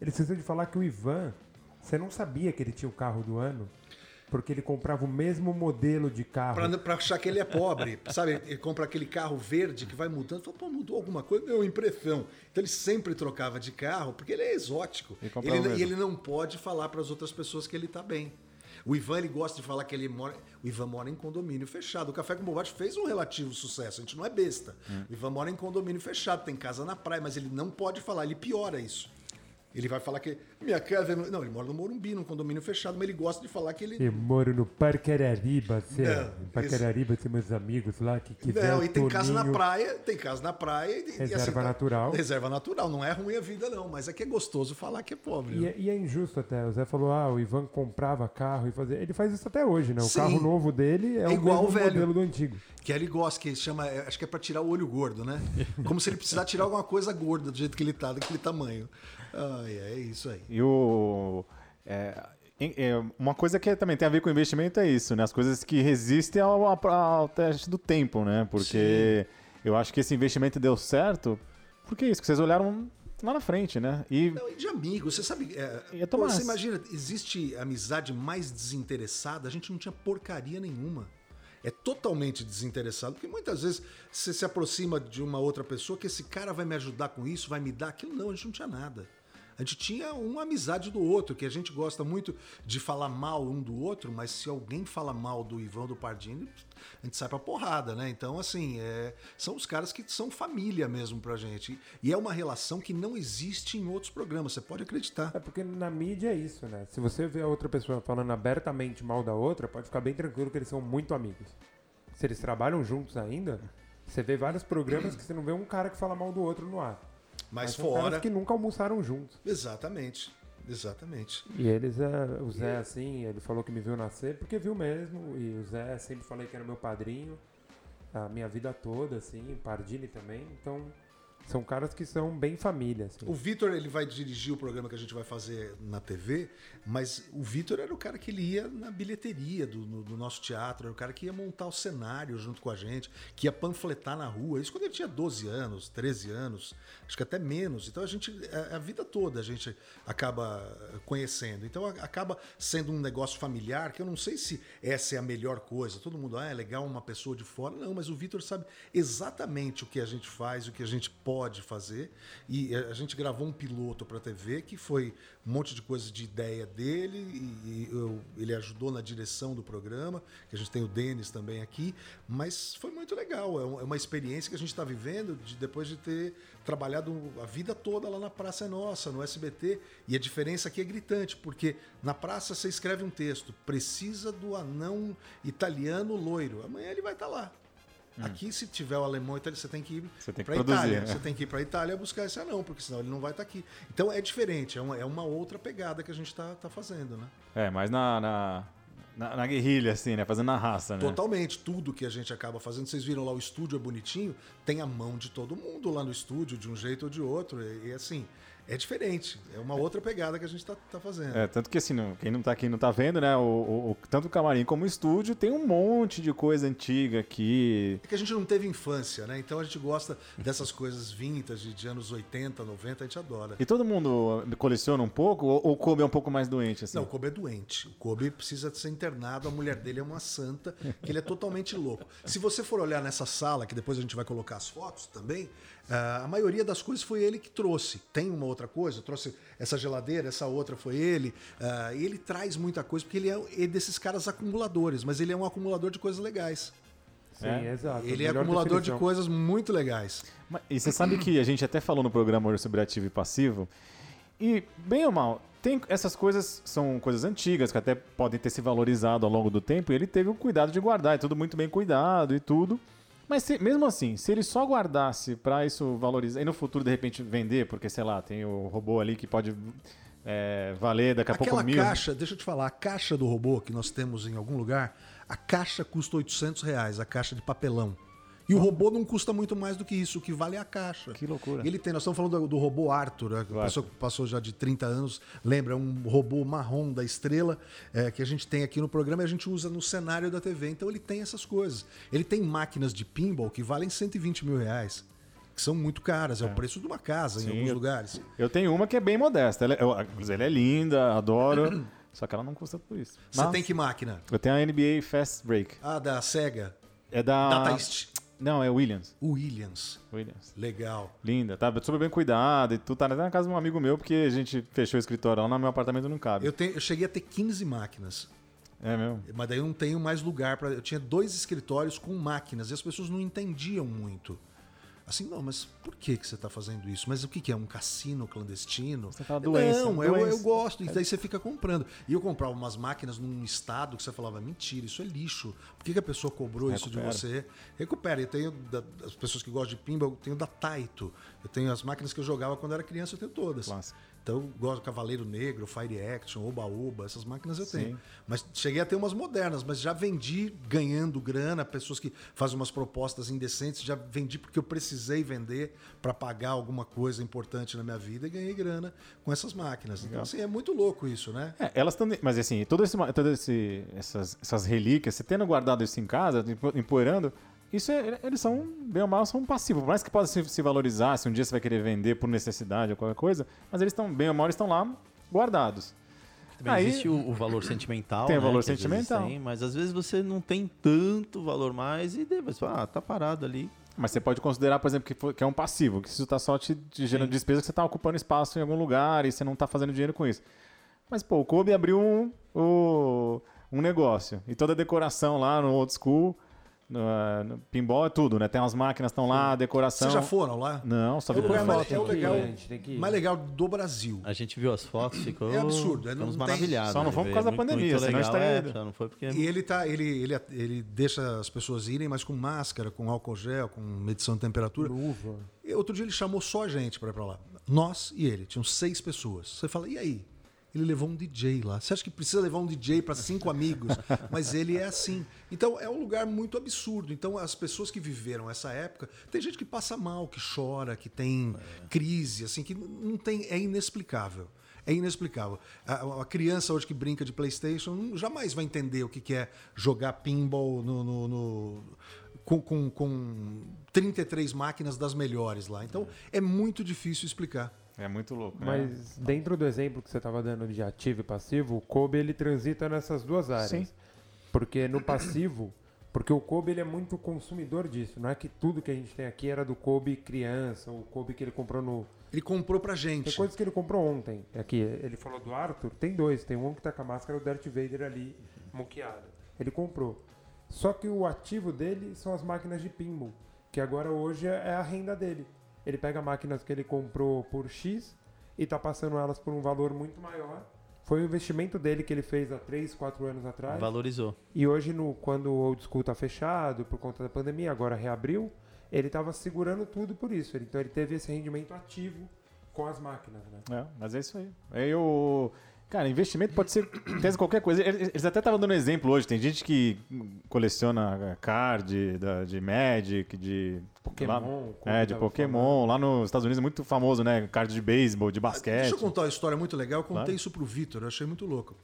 Ele esqueceu de falar que o Ivan, você não sabia que ele tinha o carro do ano, porque ele comprava o mesmo modelo de carro. Pra achar que ele é pobre, sabe? Ele compra aquele carro verde que vai mudando. Fala, pô, mudou alguma coisa? Não, impressão. Então ele sempre trocava de carro porque ele é exótico. E Ele, o e ele não pode falar para as outras pessoas que ele tá bem. O Ivan ele gosta de falar que ele mora. O Ivan mora em condomínio fechado. O Café com Bobagem fez um relativo sucesso. A gente não é besta. Hum. O Ivan mora em condomínio fechado, tem casa na praia, mas ele não pode falar, ele piora isso. Ele vai falar que minha casa. é no-" Não, ele mora no Morumbi, num condomínio fechado, mas ele gosta de falar que ele. Eu moro no Parque Arariba, Zé. Não, No Parque isso- Arariba tem meus amigos lá que quiser Não, e tem casa na praia, tem casa na praia. E, e Reserva tá- natural. Reserva natural, não é ruim a vida, não, mas é que é gostoso falar que é pobre. E é, e é injusto até. O Zé falou, ah, o Ivan comprava carro e fazia. Ele faz isso até hoje, né? O Sim. carro novo dele é, É o igual o velho. modelo do antigo. Que ele gosta, que chama, é, acho que é pra tirar o olho gordo, né? Como se ele precisar tirar alguma coisa gorda do jeito que ele tá, daquele tamanho. Ai, é isso aí. E o. é, é, uma coisa que também tem a ver com investimento é isso, né? As coisas que resistem ao, ao- teste do tempo, né? Porque eu acho que esse investimento deu certo. Porque é isso, que vocês olharam lá na frente, né? E Não, e de amigo, você sabe. É, pô, você imagina, existe amizade mais desinteressada? A gente não tinha porcaria nenhuma. É totalmente desinteressado, porque muitas vezes você se aproxima de uma outra pessoa que esse cara vai me ajudar com isso, vai me dar aquilo. Não, a gente não tinha nada. A gente tinha uma amizade do outro, que a gente gosta muito de falar mal um do outro, mas se alguém fala mal do Ivan do Pardini, a gente sai pra porrada, né? Então, assim, é, são os caras que são família mesmo pra gente. E é uma relação que não existe em outros programas, você pode acreditar. É porque na mídia é isso, né? Se você vê a outra pessoa falando abertamente mal da outra, pode ficar bem tranquilo que eles são muito amigos. Se eles trabalham juntos ainda, você vê vários programas que você não vê um cara que fala mal do outro no ar. Mas fora. que nunca almoçaram juntos. Exatamente. Exatamente. E eles, é, o Zé, assim, ele falou que me viu nascer porque viu mesmo. E o Zé sempre falei que era meu padrinho a minha vida toda, assim, Pardini também. Então, São caras que são bem família. assim. O Vitor ele vai dirigir o programa que a gente vai fazer na TV, mas o Vitor era o cara que ele ia na bilheteria do, no- do nosso teatro, era o cara que ia montar o cenário junto com a gente, que ia panfletar na rua. Isso quando ele tinha 12 anos, 13 anos, acho que até menos. Então a gente, a, a vida toda a gente acaba conhecendo. Então a- acaba sendo um negócio familiar que eu não sei se essa é a melhor coisa. Todo mundo, ah, é legal uma pessoa de fora. Não, mas o Vitor sabe exatamente o que a gente faz, o que a gente pode fazer. E a gente gravou um piloto para TV que foi um monte de coisa de ideia dele e, eu- ele ajudou na direção do programa, que a gente tem o Denis também aqui, mas foi muito legal. É é uma experiência que a gente está vivendo de- depois de ter trabalhado a vida toda lá na Praça é Nossa, no SBT. E a diferença aqui é gritante, porque na praça você escreve um texto, precisa do anão italiano loiro. Amanhã ele vai estar lá. Aqui, se tiver o alemão italiano, você tem que ir Hum. Você tem que para produzir, Itália. né? Você tem que ir para Itália buscar esse anão, porque senão ele não vai estar aqui. Então é diferente, é uma, é uma outra pegada que a gente está tá fazendo, né? É, mas na, na, na, na guerrilha, assim, né? Fazendo na raça, né? Totalmente, tudo que a gente acaba fazendo. Vocês viram lá, o estúdio é bonitinho, tem a mão de todo mundo lá no estúdio, de um jeito ou de outro. E, e, assim, é diferente. É uma outra pegada que a gente tá, tá fazendo. É, tanto que assim, não- quem não tá aqui não tá vendo, né? O, o- o- tanto o camarim como o estúdio tem um monte de coisa antiga aqui. É que a gente não teve infância, né? Então a gente gosta dessas coisas vintage de anos 80, 90, a gente adora. E todo mundo coleciona um pouco ou, ou o Kobe é um pouco mais doente, assim? Não, o Kobe é doente. O Kobe precisa ser internado, a mulher dele é uma santa, que ele é totalmente louco. Se você for olhar nessa sala, que depois a gente vai colocar as fotos também, a maioria das coisas foi ele que trouxe. Tem uma outra coisa, trouxe essa geladeira, essa outra foi ele. ah, e ele traz muita coisa, porque ele é, é desses caras acumuladores, mas ele é um acumulador de coisas legais. Sim, É. exato. Ele é acumulador de definição. coisas muito legais. Mas- E você sabe que a gente até falou no programa hoje sobre ativo e passivo. E, bem ou mal, tem, essas coisas são coisas antigas que até podem ter se valorizado ao longo do tempo. E ele teve o cuidado de guardar, é tudo muito bem cuidado e tudo. Mas se- mesmo assim, se ele só guardasse pra isso valorizar e no futuro de repente vender, porque sei lá, tem o robô ali que pode é, valer daqui a Aquela pouco mil. caixa, deixa eu te falar, a caixa do robô que nós temos em algum lugar, a caixa custa 800 reais, a caixa de papelão. E o robô não custa muito mais do que isso, o que vale é a caixa. Que loucura. E ele tem, nós estamos falando do, do robô Arthur, né, que a pessoa que passou já de 30 anos, lembra, é um robô marrom da estrela é, que a gente tem aqui no programa e a gente usa no cenário da TV. Então ele tem essas coisas. Ele tem máquinas de pinball que valem 120 mil reais, que são muito caras, é, o preço de uma casa em Sim, alguns eu- lugares. Eu tenho uma que é bem modesta. Ela, é- eu, ela é linda, adoro. só que ela não custa por isso. Você Mas tem que máquina? Eu tenho a NBA Fast Break. Ah, da SEGA, É da. Data East. Não, é Williams. Williams. Williams. Legal. Linda, tá super bem cuidada e tu tá na casa de um amigo meu, porque a gente fechou o escritório lá, no meu apartamento não cabe. Eu, tenho, eu cheguei a ter 15 máquinas. É mesmo? Mas daí eu não tenho mais lugar para. Eu tinha dois escritórios com máquinas e as pessoas não entendiam muito. Assim, não, mas por que, que você está fazendo isso? Mas o que, que é? Um cassino clandestino? Você fala doença, Não, eu, doença. eu gosto. E daí você fica comprando. E eu comprava umas máquinas num estado que você falava, mentira, isso é lixo. Por que, que a pessoa cobrou isso de Recupera. você? Recupera. Eu tenho da- as pessoas que gostam de pinball, eu tenho da Taito. Eu tenho as máquinas que eu jogava quando era criança, eu tenho todas. Clássico. Então eu gosto Cavaleiro Negro, Fire Action, Oba Oba, essas máquinas eu Sim. tenho. Mas cheguei a ter umas modernas, mas já vendi ganhando grana, pessoas que fazem umas propostas indecentes, já vendi porque eu precisei vender para pagar alguma coisa importante na minha vida e ganhei grana com essas máquinas. Então, assim, é muito louco isso, né? É, elas estão. Mas assim, todo esse, todo esse, essas, essas relíquias, você tendo guardado isso em casa, empo- empoeirando, isso é- eles são, bem ou mal, são passivos. Por mais que possa se, se valorizar, se um dia você vai querer vender por necessidade ou qualquer coisa, mas eles estão, bem ou mal, eles estão lá guardados. Também Aí- existe o, o valor sentimental. Tem o né, valor sentimental. tem, mas às vezes você não tem tanto valor mais e depois, fala, ah, tá parado ali. Mas você pode considerar, por exemplo, que, que é um passivo, que isso está só te, te gerando despesa, que você está ocupando espaço em algum lugar e você não está fazendo dinheiro com isso. Mas, pô, o Kobe abriu um, o- um negócio. E toda a decoração lá no old school, no, eh, no pinball é tudo, né? Tem umas máquinas estão lá, a decoração. Vocês já foram lá? Não, só É vi o por foto. mais, é o Tem que ir, legal, a gente tem que ir. mais legal do Brasil. A gente viu as fotos, ficou. É absurdo, é, não maravilhados. Só não fomos por causa da muito- pandemia, muito senão a gente legal, estaria é, não foi porque. E ele, tá, ele, ele, ele deixa as pessoas irem, mas com máscara, com álcool gel, com medição de temperatura. Luva. E outro dia ele chamou só a gente para ir pra lá. Nós e ele, tinham seis pessoas. Você fala, e aí? Ele levou um DJ lá. Você acha que precisa levar um DJ para cinco amigos? Mas ele é assim. Então é um lugar muito absurdo. Então as pessoas que viveram essa época, tem gente que passa mal, que chora, que tem crise, assim, que não tem, é inexplicável. É inexplicável. A, a criança hoje que brinca de PlayStation jamais vai entender o que, que é jogar pinball no, no- no- com, com, com 33 máquinas das melhores lá. Então é muito difícil explicar. É muito louco. né? Mas dentro do exemplo que você estava dando de ativo e passivo, o Kobe ele transita nessas duas áreas. Sim. Porque no passivo, porque o Kobe ele é muito consumidor disso. Não é que tudo que a gente tem aqui era do Kobe criança, o Kobe que ele comprou no. Ele comprou pra Tem gente. coisas que ele comprou ontem. Aqui, ele falou do Arthur, tem dois. Tem um que tá com a máscara do Darth Vader ali, moqueada. Ele comprou. Só que o ativo dele são as máquinas de pinball, que agora hoje é a renda dele. Ele pega máquinas que ele comprou por X e tá passando elas por um valor muito maior. Foi o investimento dele que ele fez há 3, 4 anos atrás. Valorizou. E hoje, no, quando o Old School tá fechado por conta da pandemia, agora reabriu, ele estava segurando tudo por isso. Ele- Então ele teve esse rendimento ativo com as máquinas, né? É, mas é isso aí. Aí o. Cara, investimento pode ser tese qualquer coisa. Eles até estavam dando exemplo hoje. Tem gente que coleciona card da- de Magic, de. Pokémon, lá- é, de Pokémon. Lá nos Estados Unidos é muito famoso, né? Card de beisebol, de basquete. Deixa eu contar uma história muito legal. Eu contei Claro. isso pro Vitor, eu achei muito louco.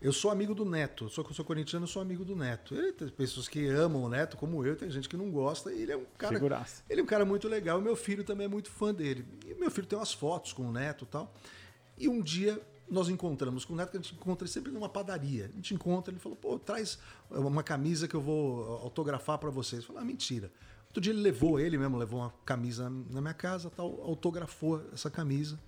Eu sou amigo do Neto, sou, sou corintiano, eu sou amigo do Neto. Ele, tem pessoas que amam o Neto, como eu, tem gente que não gosta, e ele é um cara. Figuraça. Ele é um cara muito legal. E meu filho também é muito fã dele. E meu filho tem umas fotos com o Neto e tal. E um dia nós encontramos com o Neto, que a gente encontra sempre numa padaria. A gente encontra, ele falou, pô, traz uma camisa que eu vou autografar para vocês. Eu falei, ah, mentira. Outro dia ele levou, ele mesmo levou uma camisa na minha casa, tal, autografou essa camisa.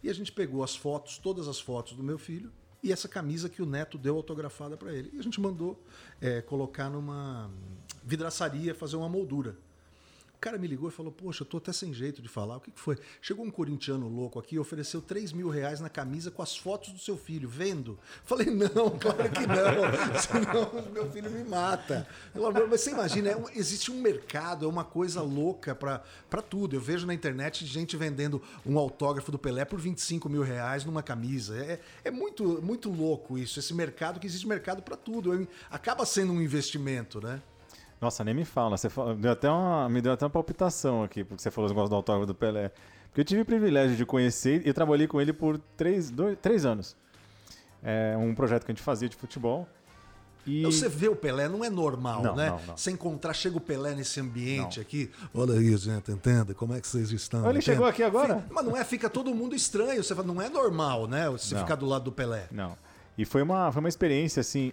E a gente pegou as fotos, todas as fotos do meu filho, e essa camisa que o neto deu autografada para ele. E a gente mandou é, colocar numa vidraçaria, fazer uma moldura. O cara me ligou e falou: Poxa, eu tô até sem jeito de falar. O que, que foi? Chegou um corintiano louco aqui e ofereceu 3 mil reais na camisa com as fotos do seu filho, vendo? Falei: Não, claro que não. Senão meu filho me mata. Mas você imagina, é um- existe um mercado, é uma coisa louca para tudo. Eu vejo na internet gente vendendo um autógrafo do Pelé por 25 mil reais numa camisa. É, é muito, muito louco isso. Esse mercado que existe mercado para tudo. Acaba sendo um investimento, né? Nossa, nem me fala. Você fala- deu até uma, me deu até uma palpitação aqui, porque você falou os negócios do autógrafo do Pelé. Porque eu tive o privilégio de conhecer e eu trabalhei com ele por três, dois, três anos. É um projeto que a gente fazia de futebol. E... Você vê o Pelé, não é normal, Não, né? não, não. Você encontrar, chega o Pelé nesse ambiente aqui. Olha aí, gente, entenda como é que vocês estão. Ele chegou aqui agora. Fica- Mas não é, fica todo mundo estranho. Você fala, não é normal, né? Você Não. ficar do lado do Pelé. Não. E foi uma, foi uma experiência, assim,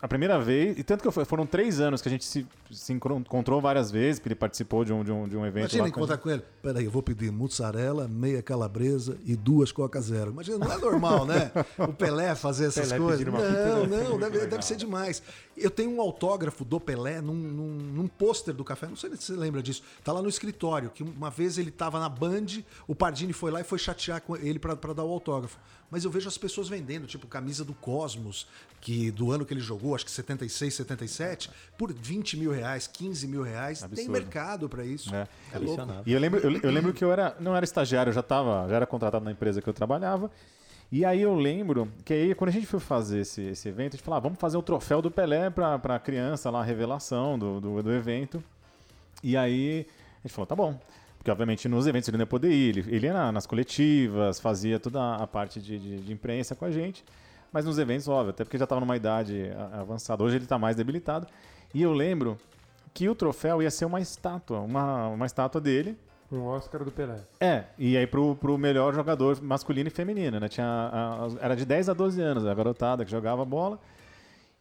a primeira vez, e tanto que eu foram três anos que a gente se, se encontrou várias vezes, porque ele participou de um, de um, de um evento Imagina encontrar com ele. Peraí, eu vou pedir mussarela, meia calabresa e duas Coca Zero. Imagina, não é normal, né? O Pelé fazer essas Pelé coisas. Não, pizza ser não, deve, deve ser demais. Eu tenho um autógrafo do Pelé num, num, num pôster do café. Não sei se você lembra disso. Tá lá no escritório, que uma vez ele tava na Band, o Pardini foi lá e foi chatear com ele para dar o autógrafo. Mas eu vejo as pessoas vendendo, tipo, camisa do Cosmos, que do ano que ele jogou, acho que 76, 77, por 20 mil reais, 15 mil reais. Tem Absurdo. mercado para isso. É. É louco. E eu lembro, eu, eu lembro que eu era, não era estagiário, eu já tava, já era contratado na empresa que eu trabalhava. E aí eu lembro que aí quando a gente foi fazer esse, esse evento, a gente falou, ah, vamos fazer o troféu do Pelé pra, pra criança lá, a revelação do, do, do evento. E aí a gente falou, tá bom. Porque obviamente nos eventos ele não ia poder ir, ele, ele ia na- nas coletivas, fazia toda a parte de, de, de imprensa com a gente. Mas nos eventos, óbvio, até porque já estava numa idade avançada. Hoje ele está mais debilitado. E eu lembro que o troféu ia ser uma estátua, uma, uma estátua dele. Um Oscar do Pelé. É, e aí pro, pro melhor jogador masculino e feminino, né? Tinha, a- a- era de 10 a 12 anos, a garotada que jogava bola.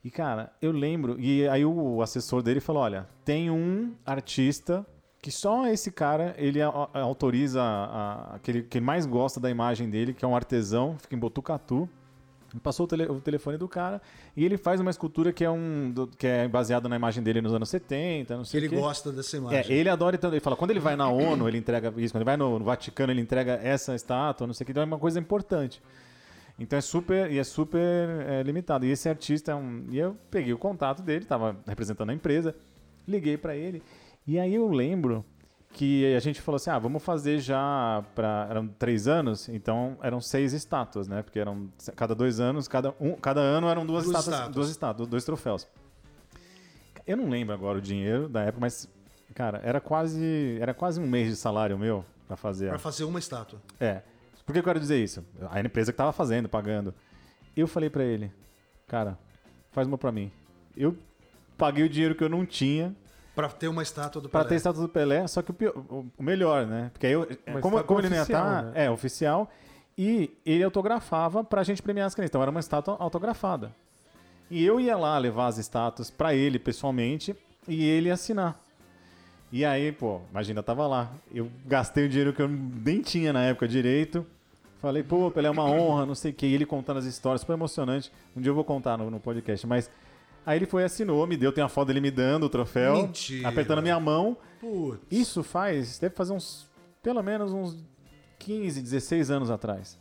E, cara, eu lembro. E aí o assessor dele falou: olha, tem um artista que só esse cara ele autoriza a, a- que, ele, que mais gosta da imagem dele, que é um artesão, fica em Botucatu. Passou o, tele- o telefone do cara e ele faz uma escultura que é um que é baseada na imagem dele nos anos 70, não Que sei ele gosta dessa imagem. É, ele adora tanto. Ele fala, quando ele vai na ONU, ele entrega isso. Quando ele vai no, no Vaticano, ele entrega essa estátua, não sei o que. Então é uma coisa importante. Então é super, e é super é, limitado. E esse artista é um. E eu peguei o contato dele, estava representando a empresa, liguei para ele. E aí eu lembro que a gente falou assim, ah, vamos fazer já para eram três anos, então eram seis estátuas, né? Porque eram cada dois anos, cada um, cada ano eram duas, Duas estátuas, estátuas. duas estátuas, dois troféus. Eu não lembro agora o dinheiro da época, mas cara, era quase era quase um mês de salário meu para fazer. a- Pra fazer uma estátua. é. Por que eu quero dizer isso? A empresa que tava fazendo, pagando. Eu falei pra ele, cara, faz uma pra mim. Eu paguei o dinheiro que eu não tinha Pra ter uma estátua do pra Pelé. ter estátua do Pelé, só que o, pior- o- melhor, né? Porque aí eu, como, como ele não ia oficial, estar, né? é oficial, e ele autografava pra gente premiar as crianças. Então era uma estátua autografada. E eu ia lá levar as estátuas pra ele pessoalmente e ele assinar. E aí, pô, imagina, tava lá. Eu gastei o dinheiro que eu nem tinha na época direito. Falei, pô, Pelé, é uma honra, não sei o quê. E ele contando as histórias, super emocionante. Um dia eu vou contar no, no podcast, mas. Aí ele foi, assinou, me deu, tem a foto dele me dando o troféu, Mentira. apertando a minha mão. Putz. Isso faz, deve fazer uns, pelo menos uns 15, 16 anos atrás.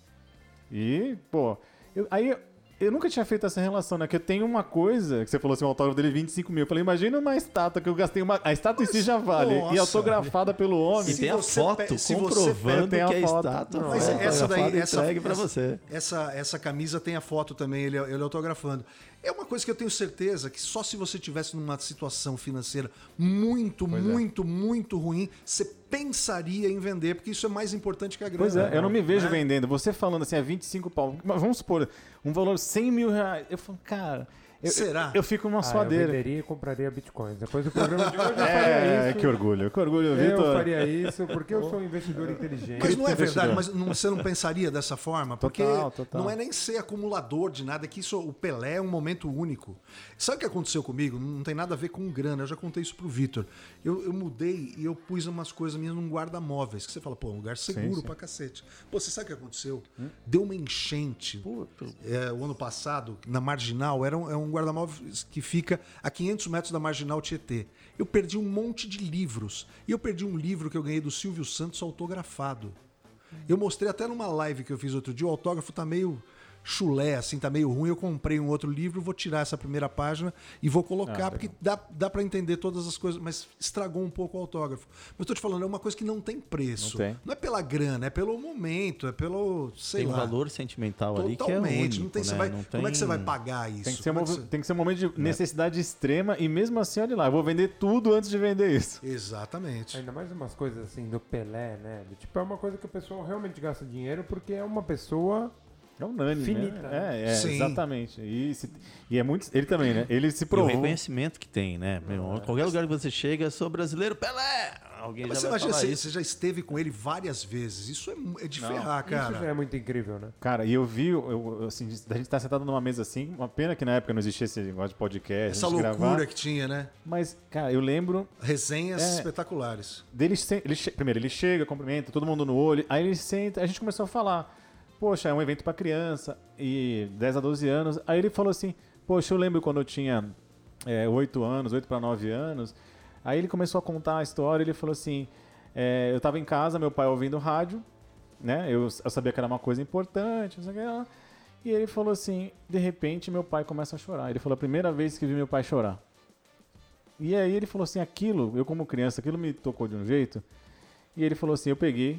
E, pô, eu- aí eu nunca tinha feito essa relação, né? Que eu tenho uma coisa, que você falou assim, o autógrafo dele é 25 mil. Eu falei, imagina uma estátua que eu gastei uma. A estátua em si já vale. nossa. E autografada pelo homem. E tem a foto pe- comprovando pe- tem a que a foto. estátua Mas foi essa daí, essa, pra essa, você. Essa, essa camisa tem a foto também, ele, ele autografando. É uma coisa que eu tenho certeza que só se você tivesse numa situação financeira muito, muito, muito ruim, você pensaria em vender, porque isso é mais importante que a grana. Pois é, eu não me vejo Né? vendendo. Você falando assim, é 25 pau. Mas Vamos supor, um valor 100 mil reais. Eu falo, cara. Eu, Será? Eu, eu fico numa Ah, eu suadeira. venderia e compraria bitcoins. Depois do programa de hoje eu faria É, isso. que orgulho, que orgulho, Eu Vitor. faria isso porque eu sou um investidor inteligente. Mas não é verdade, mas não- você não pensaria dessa forma? Porque Total, total. não é nem ser acumulador de nada, é que isso, o Pelé é um momento único. Sabe o que aconteceu comigo? Não tem nada a ver com grana, eu já contei isso pro Vitor. Eu, eu mudei e eu pus umas coisas minhas num guarda-móveis, que você fala, pô, um lugar seguro sim. pra cacete. Pô, você sabe o que aconteceu? Deu uma enchente é, o ano passado, na Marginal, era um, é um guarda-móveis que fica a 500 metros da Marginal Tietê. Eu perdi um monte de livros. E eu perdi um livro que eu ganhei do Silvio Santos autografado. Eu mostrei até numa live que eu fiz outro dia, o autógrafo tá meio chulé, assim, tá meio ruim. Eu comprei um outro livro, vou tirar essa primeira página e vou colocar, Ah, porque dá, dá para entender todas as coisas, mas estragou um pouco o autógrafo. Mas eu tô te falando, é uma coisa que não tem preço. Não tem. é pela grana, é pelo momento, é pelo, sei Tem um lá. valor sentimental ali que é Totalmente. único, não tem, você né? vai- Não Como é que você vai tem- pagar isso? Tem que, ser um, Como é que você- tem que ser um momento de necessidade extrema e mesmo assim, olha lá, eu vou vender tudo antes de vender isso. Exatamente. Ainda mais umas coisas assim do Pelé, né? Tipo, é uma coisa que o pessoal realmente gasta dinheiro porque é uma pessoa. É unânime, Finita, né? né? É, é exatamente. E, se- e é muito... Ele também, né? Ele se E o provou... reconhecimento que tem, né? Meu, é. qualquer lugar que você chega, sou brasileiro, Pelé! Alguém Mas já você vai imagina, falar você, isso. você já esteve com ele várias vezes. Isso é, é de ferrar, Isso já cara. é muito incrível, né? Cara, e eu vi, eu, eu, assim, a gente tá sentado numa mesa assim, uma pena que na época não existia esse negócio de podcast, Essa loucura gravar, que tinha, né? mas, cara, eu lembro Resenhas É. espetaculares. dele, ele primeiro, ele chega, cumprimenta, todo mundo no olho, aí ele senta, a gente começou a falar, poxa, é um evento pra criança, e 10 a 12 anos, aí ele falou assim, poxa, eu lembro quando eu tinha é, 8 anos, 8 para 9 anos, aí ele começou a contar a história, ele falou assim, é, eu tava em casa, meu pai ouvindo rádio, né, eu, eu sabia que era uma coisa importante, não sei o que lá, e ele falou assim, de repente meu pai começa a chorar, ele falou, a primeira vez que vi meu pai chorar, e aí ele falou assim, aquilo, eu como criança, aquilo me tocou de um jeito. E ele falou assim, eu peguei.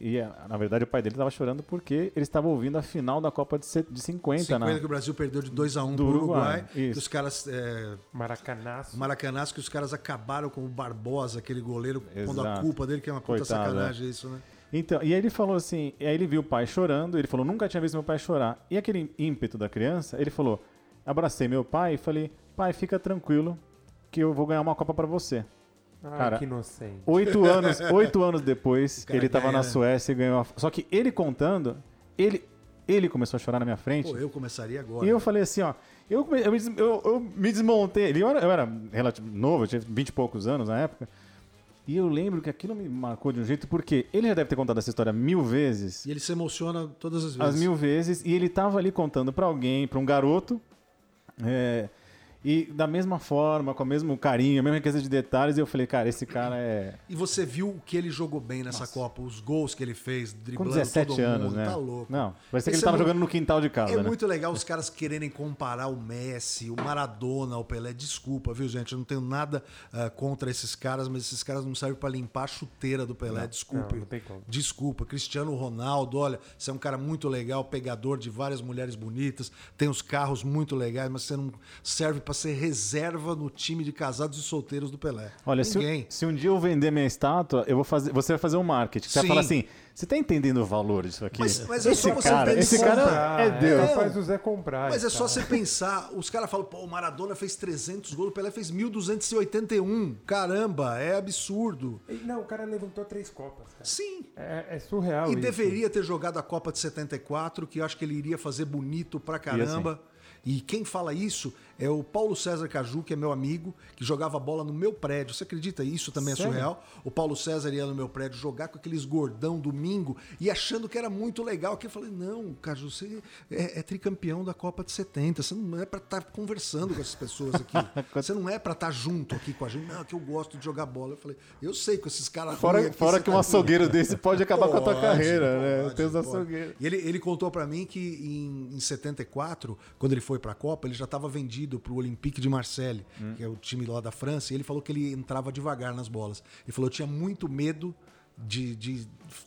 E a- na verdade o pai dele estava chorando porque ele estava ouvindo a final da Copa de, se- de 50, 50 né? que o Brasil perdeu de 2 a 1 Do pro Uruguai, Uruguai. Que os caras. É, Maracanaço. Maracanãs, que os caras acabaram com o Barbosa, aquele goleiro, pondo a Exato. culpa dele, que é uma puta Coitado, sacanagem isso, né? Então, e aí ele falou assim, e aí ele viu o pai chorando, ele falou, nunca tinha visto meu pai chorar. E aquele ímpeto da criança, ele falou, abracei meu pai e falei, pai, fica tranquilo que eu vou ganhar uma Copa para você. Ai, Cara, que inocente. Oito anos, oito anos depois, ele tava ganha, na né? Suécia e ganhou a... Só que ele contando, ele, ele começou a chorar na minha frente. Pô, eu começaria agora. E eu falei assim, ó, eu, come- eu, me, des- eu- eu me desmontei. Eu era, eu era relativo, novo, eu tinha 20 e poucos anos na época. E eu lembro que aquilo me marcou de um jeito, porque ele já deve ter contado essa história mil vezes. E ele se emociona todas as vezes. As mil vezes. E ele tava ali contando pra alguém, pra um garoto. é, E da mesma forma, com o mesmo carinho, a mesma riqueza de detalhes, e eu falei, cara, esse cara é. E você viu o que ele jogou bem nessa Copa, os gols que ele fez, Com driblando 17 todo anos, mundo, né? tá louco. Não, parecia que ele tava é jogando no quintal de casa, É né? muito legal os caras quererem comparar o Messi, o Maradona, o Pelé. Desculpa, viu, gente? Eu não tenho nada ah, contra esses caras, mas esses caras não servem pra limpar a chuteira do Pelé. Não, não tem como. Desculpa. Cristiano Ronaldo, olha, você é um cara muito legal, pegador de várias mulheres bonitas, tem os carros muito legais, mas você não serve pra ser reserva no time de casados e solteiros do Pelé. Olha, se, Ninguém. se um dia eu vender minha estátua, eu vou fazer, você vai fazer um marketing. Você vai Sim. falar assim: você tá entendendo o valor disso aqui? Mas- mas é esse só você cara, esse pensar. cara é Deus. Só faz o Zé comprar. Mas é só você pensar, os caras falam, pô, o Maradona fez 300 gols, o Pelé fez 1281. Caramba, é absurdo. Não, o cara levantou três copas, cara. Sim. É, é surreal E isso. deveria ter jogado a Copa de 74, que eu acho que ele iria fazer bonito pra caramba. E quem fala isso é o Paulo César Caju, que é meu amigo, que jogava bola no meu prédio. Você acredita? Isso também Sério? é surreal. O Paulo César ia no meu prédio jogar com aqueles gordão domingo e achando que era muito legal. Que eu falei: não, Caju, você é, é tricampeão da Copa de 70. Você não é pra estar conversando com essas pessoas aqui. você não é pra estar junto aqui com a gente. Não, que eu gosto de jogar bola. Eu falei: eu sei com esses caras. Fora, aqui, fora que tá um aqui. açougueiro desse pode acabar com a tua Pode, carreira, né? pode, Tem os pode. açougueiros. E ele, ele contou pra mim que em, em 74, quando ele foi pra Copa, ele já estava vendido pro Olympique de Marseille, Hum. que é o time lá da França, e ele falou que ele entrava devagar nas bolas. Ele falou: eu tinha muito medo de, de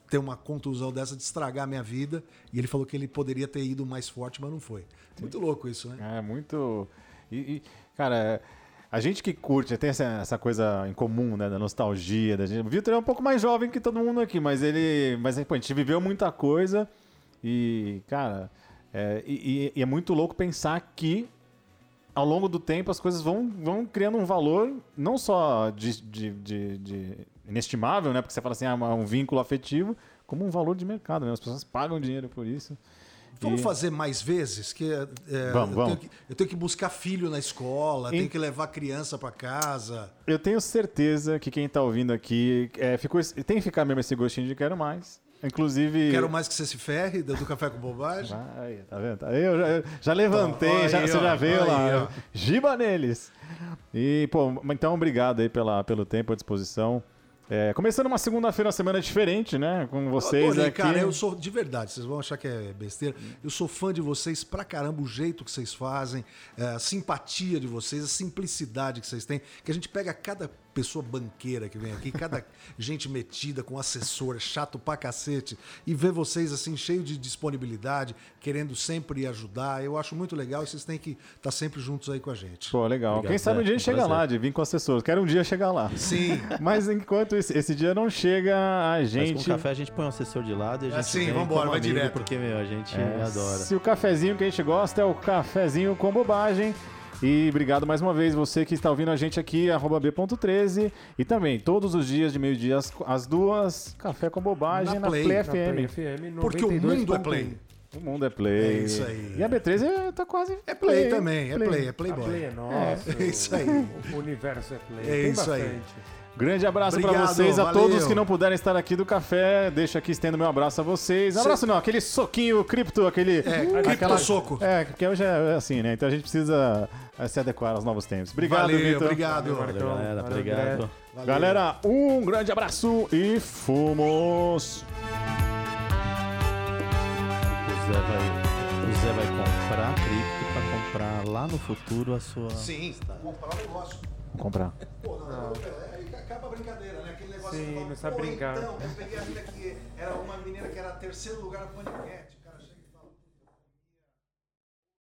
ter uma contusão dessa, de estragar a minha vida. E ele falou que ele poderia ter ido mais forte, mas não foi. Muito louco isso, né? É muito. E, e, cara, a gente que curte, tem essa, essa coisa em comum, né? Da nostalgia. Da gente. O Vitor é um pouco mais jovem que todo mundo aqui, mas ele. Mas pô, a gente viveu muita coisa. E, cara, é, e, e é muito louco pensar que ao longo do tempo as coisas vão, vão criando um valor não só de, de, de- de inestimável, né? Porque você fala assim, ah, um vínculo afetivo, como um valor de mercado, né? As pessoas pagam dinheiro por isso. Vamos E- fazer mais vezes? Que, é, é, Vamos, eu, vamos. Tenho que, eu tenho que buscar filho na escola, Em- tenho que levar criança pra casa. Eu tenho certeza que quem tá ouvindo aqui é, ficou, tem que ficar mesmo esse gostinho de quero mais. Inclusive. Quero mais que você se ferre, do do Café com Bobagem. Aí, tá vendo? Aí Eu já, eu já levantei, Ó, aí, já, você ó, já veio aí, lá. ó. Giba neles. E, pô, então obrigado aí pela, pelo tempo, a disposição. É, começando uma segunda-feira, uma semana diferente, né? Com vocês Adorei, aqui. cara, eu sou de verdade, vocês vão achar que é besteira. Eu sou fã de vocês pra caramba, o jeito que vocês fazem, é, a simpatia de vocês, a simplicidade que vocês têm. Que a gente pega cada pessoa banqueira que vem aqui, cada gente metida com assessor, chato pra cacete, e ver vocês assim, cheio de disponibilidade, querendo sempre ajudar. Eu acho muito legal e vocês têm que estar sempre juntos aí com a gente. Pô, legal. Obrigado, Quem sabe um Zé. dia a gente Um chega lá, de vir com assessor. Quero um dia chegar lá. Sim. Mas enquanto esse, esse dia não chega, a Mas com gente. o café a gente põe o assessor de lado e a gente Assim, vambora, como vai direto. Porque, meu, a gente É, adora. Se o cafezinho que a gente gosta é o cafezinho com bobagem. E obrigado mais uma vez você que está ouvindo a gente aqui, arroba B.13. E também, todos os dias de meio-dia, às, às duas, café com bobagem Na na, Play. Play, Na FM. Play FM Porque o mundo é 92.1. play. O mundo é Play. É isso aí. E a B13 é- tá quase. É play, também, é play, é A playboy. Play é nosso. É isso aí. O universo é Play. É Tem isso aí. Grande abraço para vocês, a valeu. todos que não puderem estar aqui do café. Deixa aqui, estendo meu abraço a vocês. Abraço não, aquele soquinho cripto, aquele. É, cripto-soco. É, porque hoje é assim, né? Então a gente precisa eh, se adequar aos novos tempos. Obrigado, Valeu, Vitor. obrigado. Valeu, galera. Valeu, Obrigado. André. Galera, um grande abraço e fomos! O Zé vai, o Zé vai comprar cripto pra comprar lá no futuro a sua. Sim, comprar o negócio. Vou comprar. Pô, não, aí acaba a brincadeira, né? Aquele negócio Sim, que não sabe "Pô, brincar." Então, eu peguei a menina que era uma menina que era terceiro lugar na Panicat.